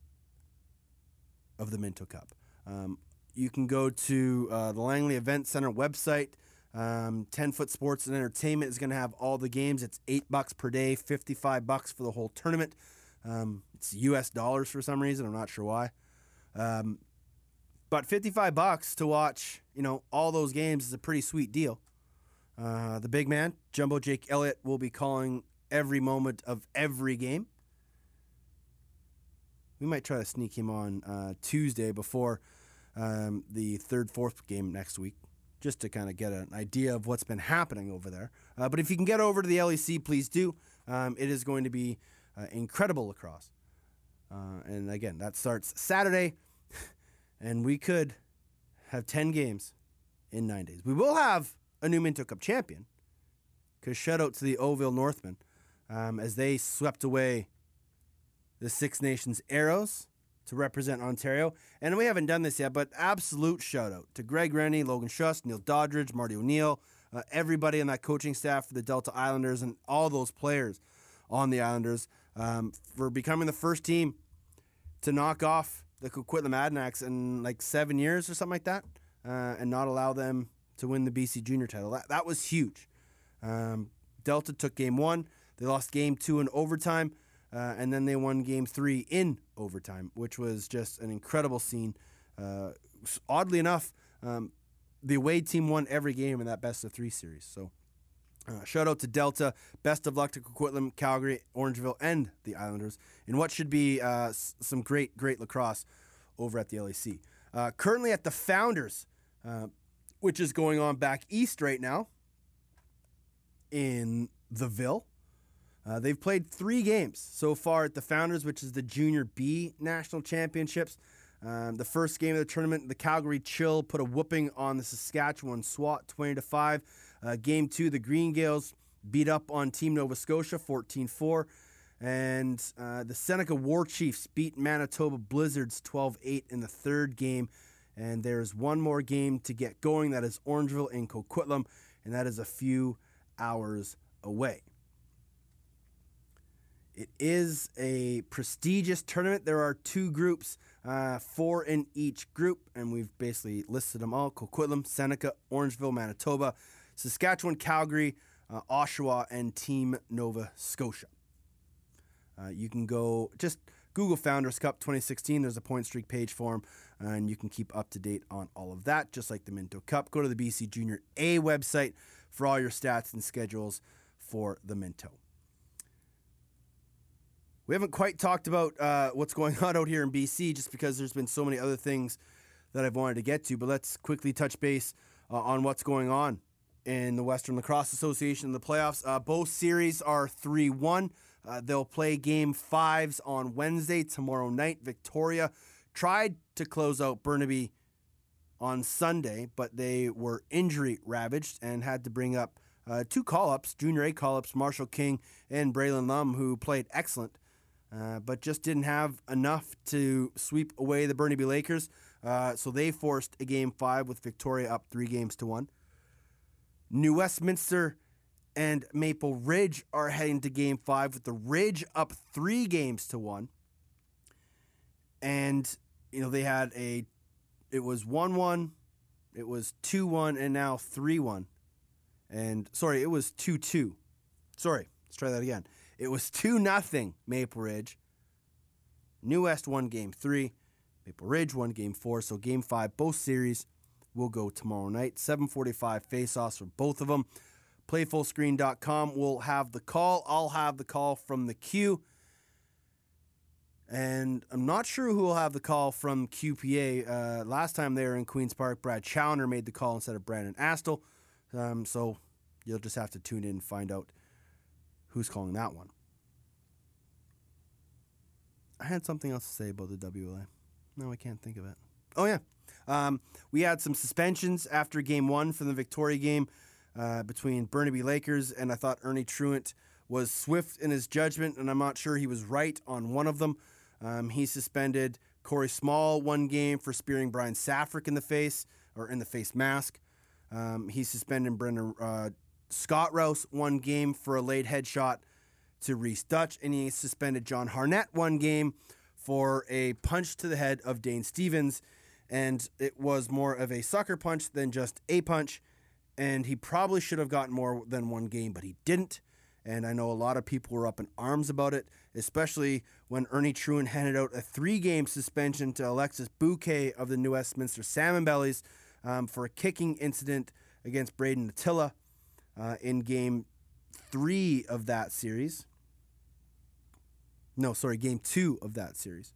of the Minto Cup. Um, you can go to uh, the Langley Event Center website. Um, 10 Foot Sports and Entertainment is going to have all the games. It's eight bucks per day, 55 bucks for the whole tournament. Um, it's U.S. dollars for some reason. I'm not sure why. Um, but 55 bucks to watch, you know, all those games is a pretty sweet deal. Uh, the big man, Jumbo Jake Elliott, will be calling every moment of every game. We might try to sneak him on uh, Tuesday before um, the third, fourth game next week, just to kind of get an idea of what's been happening over there. Uh, but if you can get over to the LEC, please do. Um, it is going to be uh, incredible lacrosse. Uh, and again, that starts Saturday, and we could have 10 games in nine days. We will have a new Minto Cup champion, because shout out to the Oville Northmen um, as they swept away the Six Nations Arrows to represent Ontario. And we haven't done this yet, but absolute shout out to Greg Rennie, Logan Schuss, Neil Doddridge, Marty O'Neill, uh, everybody on that coaching staff for the Delta Islanders, and all those players on the Islanders um, for becoming the first team to knock off the Coquitlam Adanacs in like seven years or something like that, uh, and not allow them to win the BC Junior title. That, that was huge. Um, Delta took game one. They lost game two in overtime, uh, and then they won game three in overtime, which was just an incredible scene. Uh, oddly enough, um, the away team won every game in that best of three series. So, uh, shout out to Delta. Best of luck to Coquitlam, Calgary, Orangeville, and the Islanders in what should be uh, s- some great, great lacrosse over at the LAC. Uh, currently at the Founders, uh, which is going on back east right now in the Ville. Uh, they've played three games so far at the Founders, which is the Junior B National Championships. Um, the first game of the tournament, the Calgary Chill put a whooping on the Saskatchewan SWAT, twenty to five. Uh, game two, the Green Gaels beat up on Team Nova Scotia, 14-4. and uh, the Seneca War Chiefs beat Manitoba Blizzards, 12-8 in the third game. And there's one more game to get going. That is Orangeville and Coquitlam, and that is a few hours away. It is a prestigious tournament. There are two groups, uh, four in each group, and we've basically listed them all Coquitlam, Seneca, Orangeville, Manitoba, Saskatchewan, Calgary, uh, Oshawa, and Team Nova Scotia. Uh, you can go just Google Founders Cup 2016. There's a Pointstreak page for them, and you can keep up to date on all of that, just like the Minto Cup. Go to the BC Junior A website for all your stats and schedules for the Minto. We haven't quite talked about uh, what's going on out here in BC just because there's been so many other things that I've wanted to get to, but let's quickly touch base uh, on what's going on in the Western Lacrosse Association in the playoffs. Uh, both series are 3 1. Uh, they'll play game fives on Wednesday, tomorrow night. Victoria tried to close out Burnaby on Sunday, but they were injury ravaged and had to bring up uh, two call ups, junior A call ups, Marshall King and Braylon Lum, who played excellent, uh, but just didn't have enough to sweep away the Burnaby Lakers. Uh, so they forced a game five with Victoria up three games to one. New Westminster and Maple Ridge are heading to game five with the Ridge up three games to one. And, you know, they had a, it was 1 1, it was 2 1, and now 3 1. And, sorry, it was 2 2. Sorry, let's try that again. It was 2 nothing Maple Ridge. New West won game three. Maple Ridge won game four. So game five, both series will go tomorrow night. 745 face-offs for both of them. Playfullscreen.com will have the call. I'll have the call from the queue. And I'm not sure who will have the call from QPA. Uh, last time they were in Queen's Park, Brad Chowner made the call instead of Brandon Astle. Um, so you'll just have to tune in and find out who's calling that one. I had something else to say about the WLA. No, I can't think of it. Oh, yeah. Um, we had some suspensions after game one from the Victoria game uh, between Burnaby Lakers, and I thought Ernie Truant was swift in his judgment, and I'm not sure he was right on one of them. Um, he suspended Corey Small one game for spearing Brian Safrick in the face or in the face mask. Um, he suspended Brendan uh, Scott Rouse one game for a late headshot to Rhys Duch, and he suspended John Harnett one game for a punch to the head of Dane Stevens. And it was more of a sucker punch than just a punch. And he probably should have gotten more than one game, but he didn't. And I know a lot of people were up in arms about it, especially when Ernie Truant handed out a three game suspension to Alexis Buque of the New Westminster Salmon Bellies um, for a kicking incident against Braden Attila uh, in game three of that series. No, sorry, game two of that series.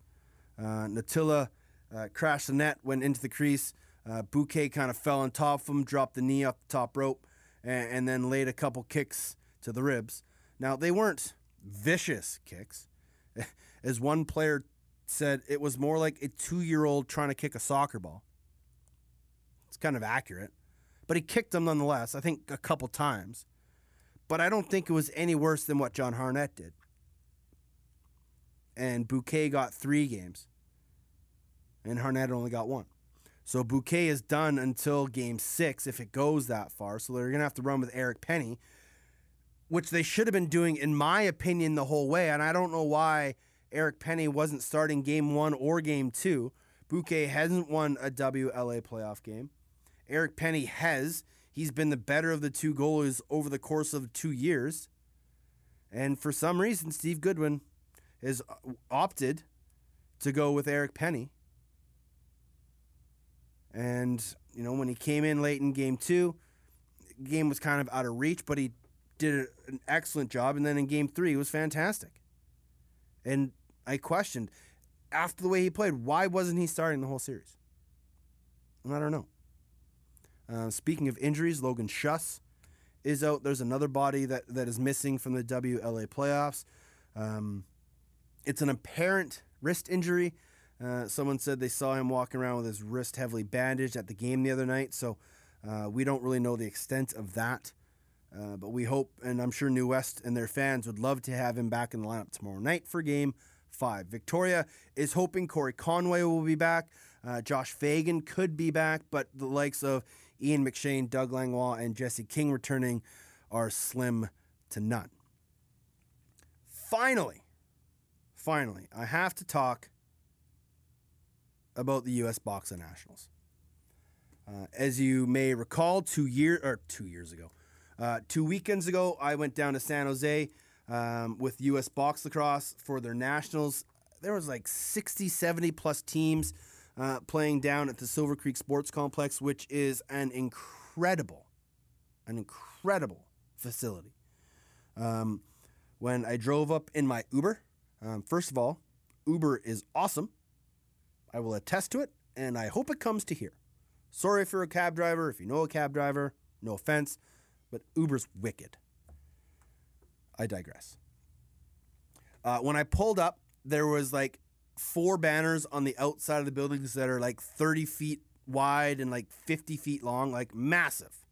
Uh, Natilla uh, crashed the net, went into the crease. Uh, Buque kind of fell on top of him, dropped the knee off the top rope, and, and then laid a couple kicks to the ribs. Now, they weren't vicious kicks. As one player said, it was more like a two year old trying to kick a soccer ball. It's kind of accurate. But he kicked him nonetheless, I think a couple times. But I don't think it was any worse than what John Harnett did and Buque got three games, and Harnett only got one. So Buque is done until game six if it goes that far. So they're going to have to run with Eric Penny, which they should have been doing, in my opinion, the whole way. And I don't know why Eric Penny wasn't starting game one or game two. Buque hasn't won a WLA playoff game. Eric Penny has. He's been the better of the two goalies over the course of two years. And for some reason, Steve Goodwin has uh, opted to go with Eric Penny. And, you know, when he came in late in game two, game was kind of out of reach, but he did an excellent job. And then in game three, he was fantastic. And I questioned, after the way he played, why wasn't he starting the whole series? I don't know. Uh, speaking of injuries, Logan Schuss is out. There's another body that, that is missing from the WLA playoffs. Um, it's an apparent wrist injury. Uh, someone said they saw him walking around with his wrist heavily bandaged at the game the other night, so uh, we don't really know the extent of that. Uh, but we hope, and I'm sure New West and their fans would love to have him back in the lineup tomorrow night for game five. Victoria is hoping Corey Conway will be back. Uh, Josh Fagan could be back, but the likes of Ian McShane, Doug Langlois, and Jesse King returning are slim to none. Finally, finally, I have to talk about the U.S. Boxla Nationals. Uh, as you may recall, two year or two years ago, uh, two weekends ago, I went down to San Jose um, with U.S. Box Lacrosse for their nationals. There was like 60, 70 plus teams uh, playing down at the Silver Creek Sports Complex, which is an incredible, an incredible facility. Um, when I drove up in my Uber, um, first of all, Uber is awesome. I will attest to it, and I hope it comes to here. Sorry if you're a cab driver, if you know a cab driver, no offense, but Uber's wicked. I digress. Uh, when I pulled up, there was like four banners on the outside of the buildings that are like 30 feet wide and like 50 feet long, like massive.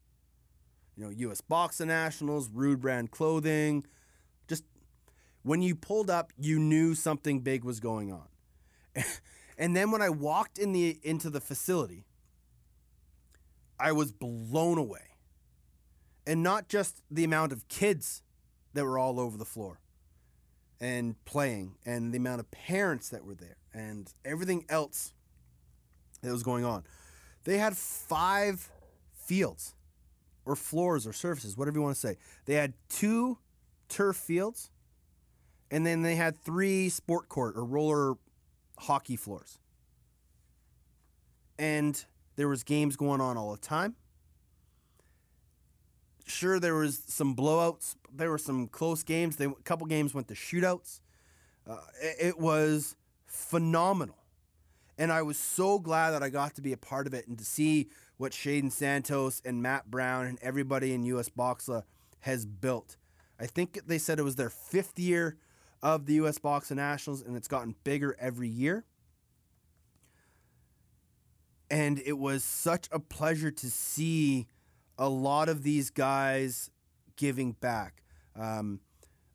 You know, U.S. Boxla Nationals, Rude Brand Clothing, Just when you pulled up, you knew something big was going on. and then when I walked in the into the facility, I was blown away. And not just the amount of kids that were all over the floor and playing, and the amount of parents that were there, and everything else that was going on. They had five fields or floors or surfaces, whatever you want to say. They had two turf fields, and then they had three sport court or roller hockey floors. And there was games going on all the time. Sure, there was some blowouts. There were some close games. They, a couple games went to shootouts. Uh, it, was phenomenal. And I was so glad that I got to be a part of it and to see what Shaydon Santos and Matt Brown and everybody in US Boxla has built. I think they said it was their fifth year of the US Boxla Nationals and it's gotten bigger every year. And it was such a pleasure to see a lot of these guys giving back. Um,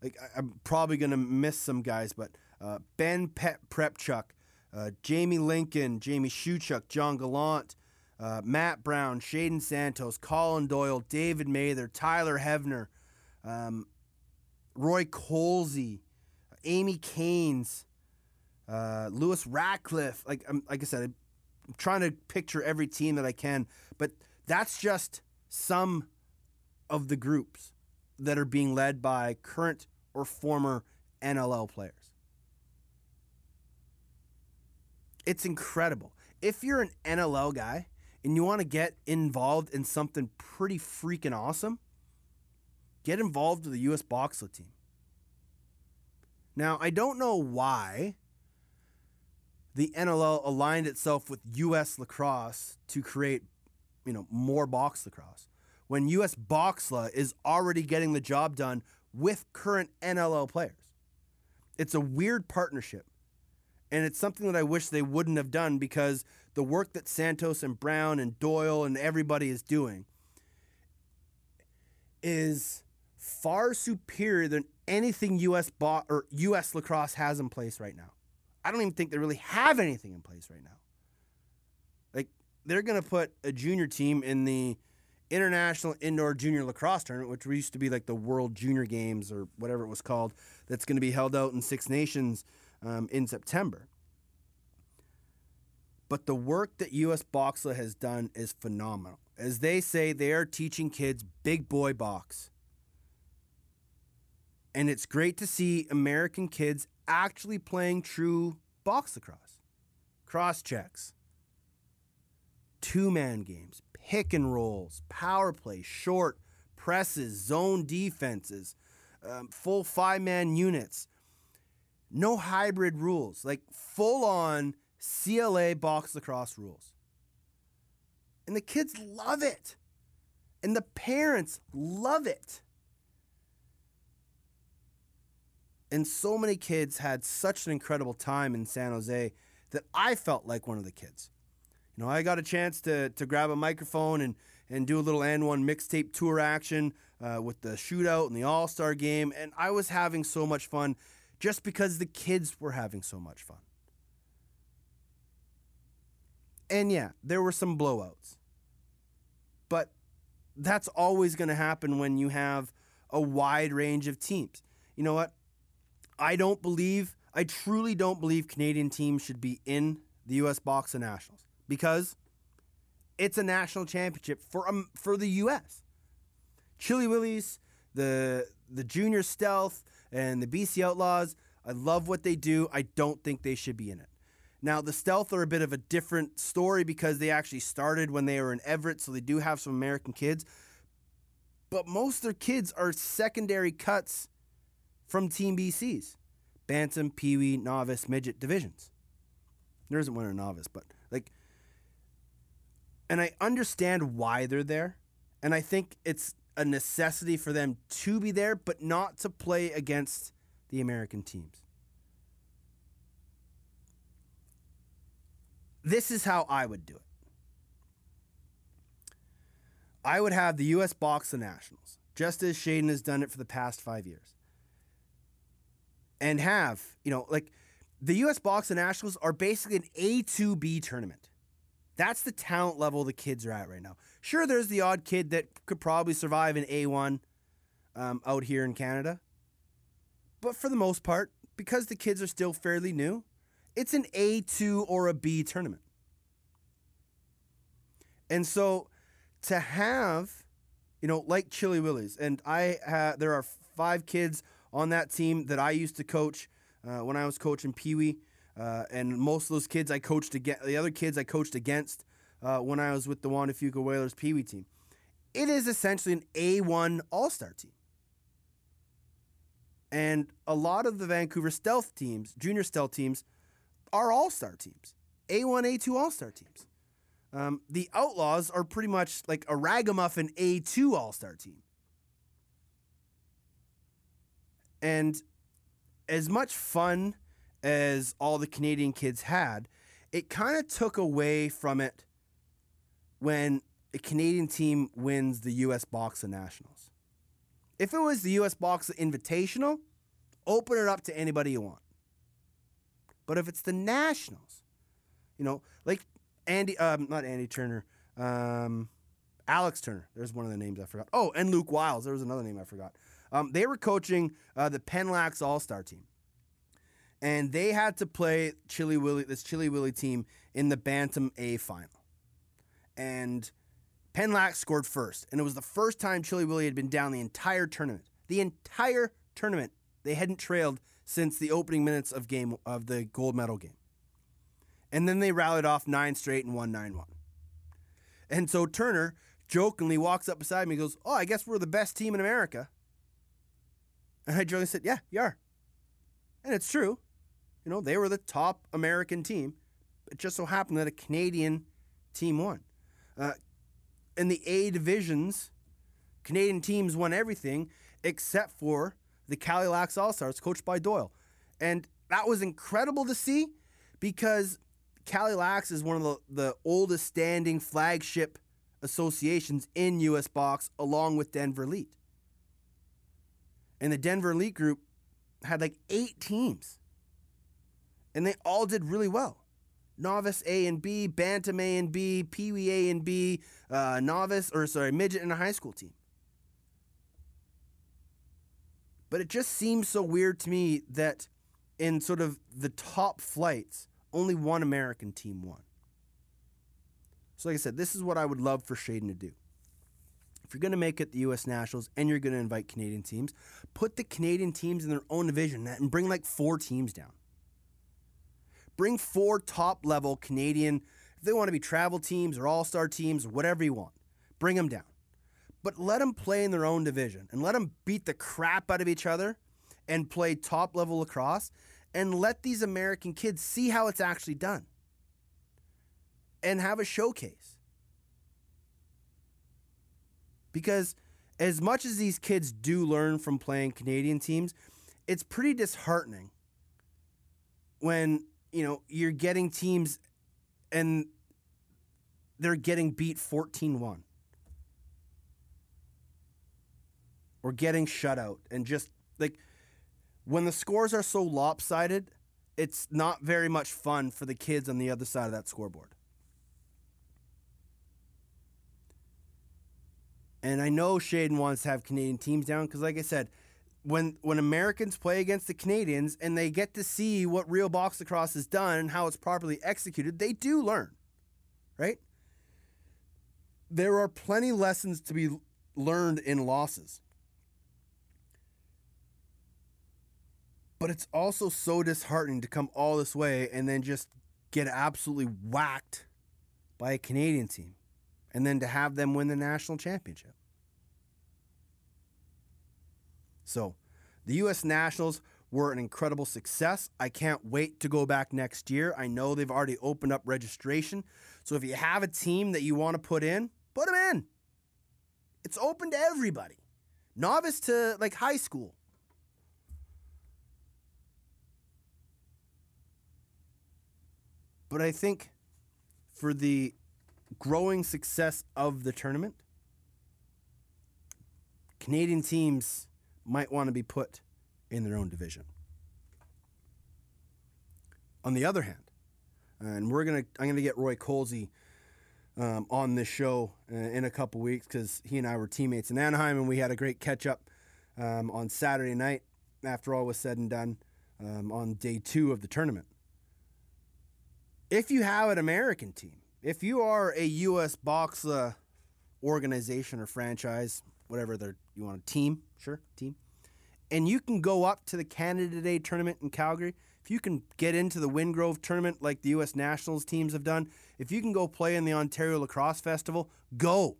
like I- I'm probably gonna miss some guys, but uh, Ben Pet Prepchuk, uh, Jamie Lincoln, Jamie Shuchuk, John Gallant, uh, Matt Brown, Shaydon Santos, Colin Doyle, David Mather, Tyler Hevner, um, Roy Colsey, Amy Canes, uh, Lewis Ratcliffe. Like um, like I said, I'm trying to picture every team that I can, but that's just some of the groups that are being led by current or former NLL players. It's incredible. If you're an NLL guy and you want to get involved in something pretty freaking awesome, get involved with the US Boxla team. Now, I don't know why the NLL aligned itself with US lacrosse to create, you know, more box lacrosse when US Boxla is already getting the job done with current NLL players. It's a weird partnership. And it's something that I wish they wouldn't have done because the work that Santos and Brown and Doyle and everybody is doing is far superior than anything US bo- or US lacrosse has in place right now. I don't even think they really have anything in place right now. Like they're going to put a junior team in the International Indoor Junior Lacrosse Tournament, which used to be like the World Junior Games or whatever it was called, that's going to be held out in Six Nations um, in September. But the work that US Boxla has done is phenomenal. As they say, they are teaching kids big boy box. And it's great to see American kids actually playing true box lacrosse. Cross checks, two man games, pick and rolls, power play, short, presses, zone defenses, um, full five man units, no hybrid rules, like full on CLA box lacrosse rules. And the kids love it. And the parents love it. And so many kids had such an incredible time in San Jose that I felt like one of the kids. You know, I got a chance to to grab a microphone and and do a little and one mixtape tour action uh, with the shootout and the All Star game, and I was having so much fun, just because the kids were having so much fun. And yeah, there were some blowouts, but that's always going to happen when you have a wide range of teams. You know what? I don't believe, I truly don't believe Canadian teams should be in the U.S. Boxla Nationals because it's a national championship for um, for the U.S. Chili Willies, the the Junior Stealth, and the BC Outlaws. I love what they do. I don't think they should be in it. Now, the Stealth are a bit of a different story because they actually started when they were in Everett, so they do have some American kids. But most of their kids are secondary cuts from Team BC's Bantam, Pee Wee, Novice, Midget divisions. There isn't one in Novice, but like, and I understand why they're there. And I think it's a necessity for them to be there, but not to play against the American teams. This is how I would do it. I would have the U.S. box the Nationals, just as Shaydon has done it for the past five years. And have, you know, like the U.S. Boxla Nationals are basically an A2B tournament. That's the talent level the kids are at right now. Sure, there's the odd kid that could probably survive an A1 um, out here in Canada. But for the most part, because the kids are still fairly new, it's an A2 or a B tournament. And so to have, you know, like Chili Willies, and I ha- there are five kids on that team that I used to coach uh, when I was coaching Pee Wee. Uh, and most of those kids I coached against, the other kids I coached against uh, when I was with the Juan de Fuca Whalers Pee Wee team. It is essentially an A1 All Star team. And a lot of the Vancouver stealth teams, junior stealth teams, are all star teams, A1, A2 all star teams. Um, the Outlaws are pretty much like a ragamuffin A2 all star team. And as much fun as all the Canadian kids had, it kind of took away from it when a Canadian team wins the US Boxla Nationals. If it was the US Boxla Invitational, open it up to anybody you want. But if it's the Nationals, you know, like Andy, um, not Andy Turner, um, Alex Turner. There's one of the names I forgot. Oh, and Luke Wiles. There was another name I forgot. Um, they were coaching uh, the Penlax All Star team, and they had to play Chili Willy, this Chili Willy team in the Bantam A final, and Penlax scored first, and it was the first time Chili Willy had been down the entire tournament. The entire tournament, they hadn't trailed since the opening minutes of game of the gold medal game. And then they rallied off nine straight and won 9 1. And so Turner jokingly walks up beside me and goes, Oh, I guess we're the best team in America. And I jokingly said, Yeah, you are. And it's true. You know, they were the top American team. It just so happened that a Canadian team won. Uh, in the A divisions, Canadian teams won everything except for the Calilax All Stars, coached by Doyle. And that was incredible to see because Calilax is one of the, the oldest standing flagship associations in US Box, along with Denver Elite. And the Denver Elite group had like eight teams. And they all did really well. Novice A and B, Bantam A and B, Pee Wee A and B, uh, novice, or sorry, midget and a high school team. But it just seems so weird to me that in sort of the top flights, only one American team won. So, like I said, this is what I would love for Shaydon to do. If you're going to make it the U.S. Nationals and you're going to invite Canadian teams, put the Canadian teams in their own division and bring like four teams down. Bring four top level Canadian, if they want to be travel teams or all star teams whatever you want, bring them down. But let them play in their own division and let them beat the crap out of each other and play top level lacrosse and let these American kids see how it's actually done and have a showcase. Because as much as these kids do learn from playing Canadian teams, it's pretty disheartening when, you know, you're getting teams and they're getting beat 14-1 or getting shut out and just like when the scores are so lopsided, it's not very much fun for the kids on the other side of that scoreboard. And I know Shaydon wants to have Canadian teams down because, like I said, when when Americans play against the Canadians and they get to see what real box lacrosse is done and how it's properly executed, they do learn, right? There are plenty lessons to be learned in losses. But it's also so disheartening to come all this way and then just get absolutely whacked by a Canadian team and then to have them win the national championship. So, the US Nationals were an incredible success. I can't wait to go back next year. I know they've already opened up registration. So, if you have a team that you want to put in, put them in. It's open to everybody, novice to like high school. But I think for the growing success of the tournament, Canadian teams might want to be put in their own division. On the other hand, and we're gonna, I'm gonna get Roy Colsey um, on this show uh, in a couple weeks because he and I were teammates in Anaheim and we had a great catch up um, on Saturday night after all was said and done um, on day two of the tournament. If you have an American team, if you are a U.S. boxer organization or franchise, whatever they're, you want a team, sure, team, and you can go up to the Canada Day tournament in Calgary, if you can get into the Wingrove tournament like the U.S. Nationals teams have done, if you can go play in the Ontario Lacrosse Festival, go.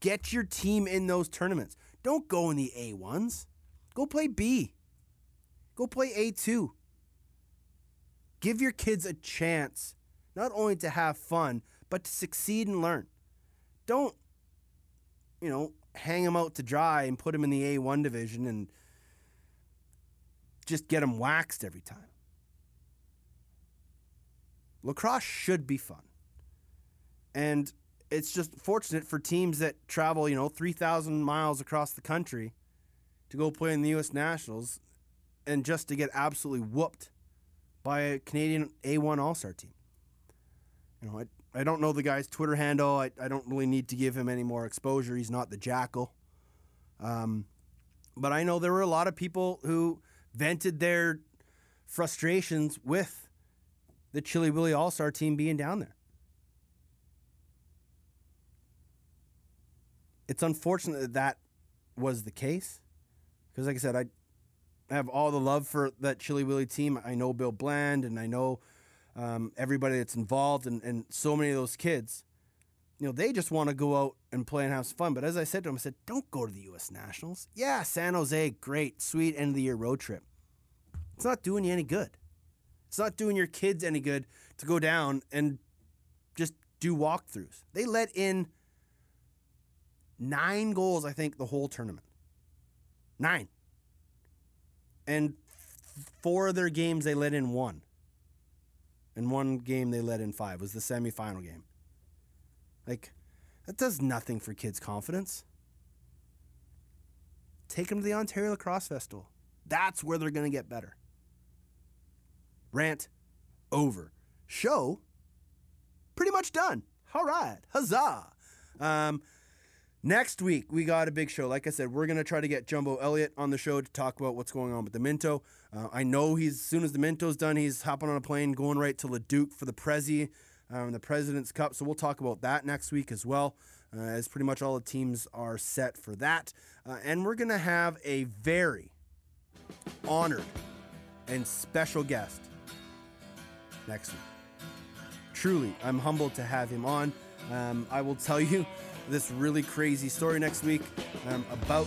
Get your team in those tournaments. Don't go in the A1s. Go play B. Go play A2. Give your kids a chance not only to have fun, but to succeed and learn. Don't, you know, hang them out to dry and put them in the A1 division and just get them waxed every time. Lacrosse should be fun. And it's just fortunate for teams that travel, you know, 3,000 miles across the country to go play in the U.S. Nationals and just to get absolutely whooped by a Canadian A1 All Star team. You know, I, I don't know the guy's Twitter handle. I, I don't really need to give him any more exposure. He's not the jackal. Um, but I know there were a lot of people who vented their frustrations with the Chili Willy All Star team being down there. It's unfortunate that that was the case because, like I said, I have all the love for that Chili Willy team. I know Bill Bland and I know um, everybody that's involved and, and so many of those kids. You know, they just want to go out and play and have some fun. But as I said to them, I said, don't go to the U.S. Nationals. Yeah, San Jose, great, sweet end of the year road trip. It's not doing you any good. It's not doing your kids any good to go down and just do walkthroughs. They let in nine goals, I think, the whole tournament. Nine. And four of their games, they let in one. And one game, they led in five. Was the semifinal game. Like, that does nothing for kids' confidence. Take them to the Ontario Lacrosse Festival. That's where they're going to get better. Rant over. Show pretty much done. All right. Huzzah. Um, next week, we got a big show. Like I said, we're going to try to get Jumbo Elliott on the show to talk about what's going on with the Minto. Uh, I know he's, as soon as the Minto's done, he's hopping on a plane, going right to Leduc for the Prezi, um, the President's Cup. So we'll talk about that next week as well, uh, as pretty much all the teams are set for that. Uh, and we're going to have a very honored and special guest next week. Truly, I'm humbled to have him on. Um, I will tell you this really crazy story next week um, about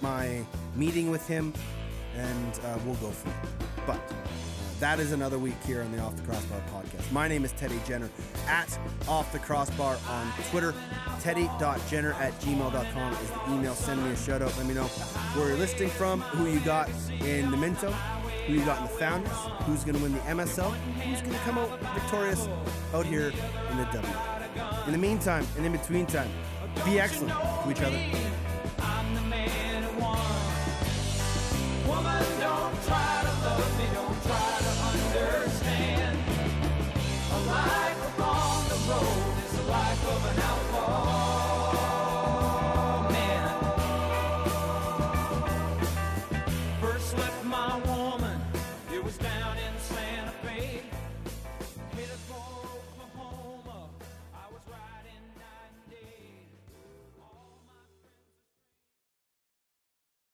my meeting with him, and uh, we'll go from there. But uh, that is another week here on the Off the Crossbar podcast. My name is Teddy Jenner at Off the Crossbar on Twitter. Teddy.jenner at gmail.com is the email. Send me a shout out. Let me know where you're listening from, who you got in the Minto, who you got in the Founders, who's going to win the MSL, who's going to come out victorious out here in the W. In the meantime and in between time, be excellent to each other.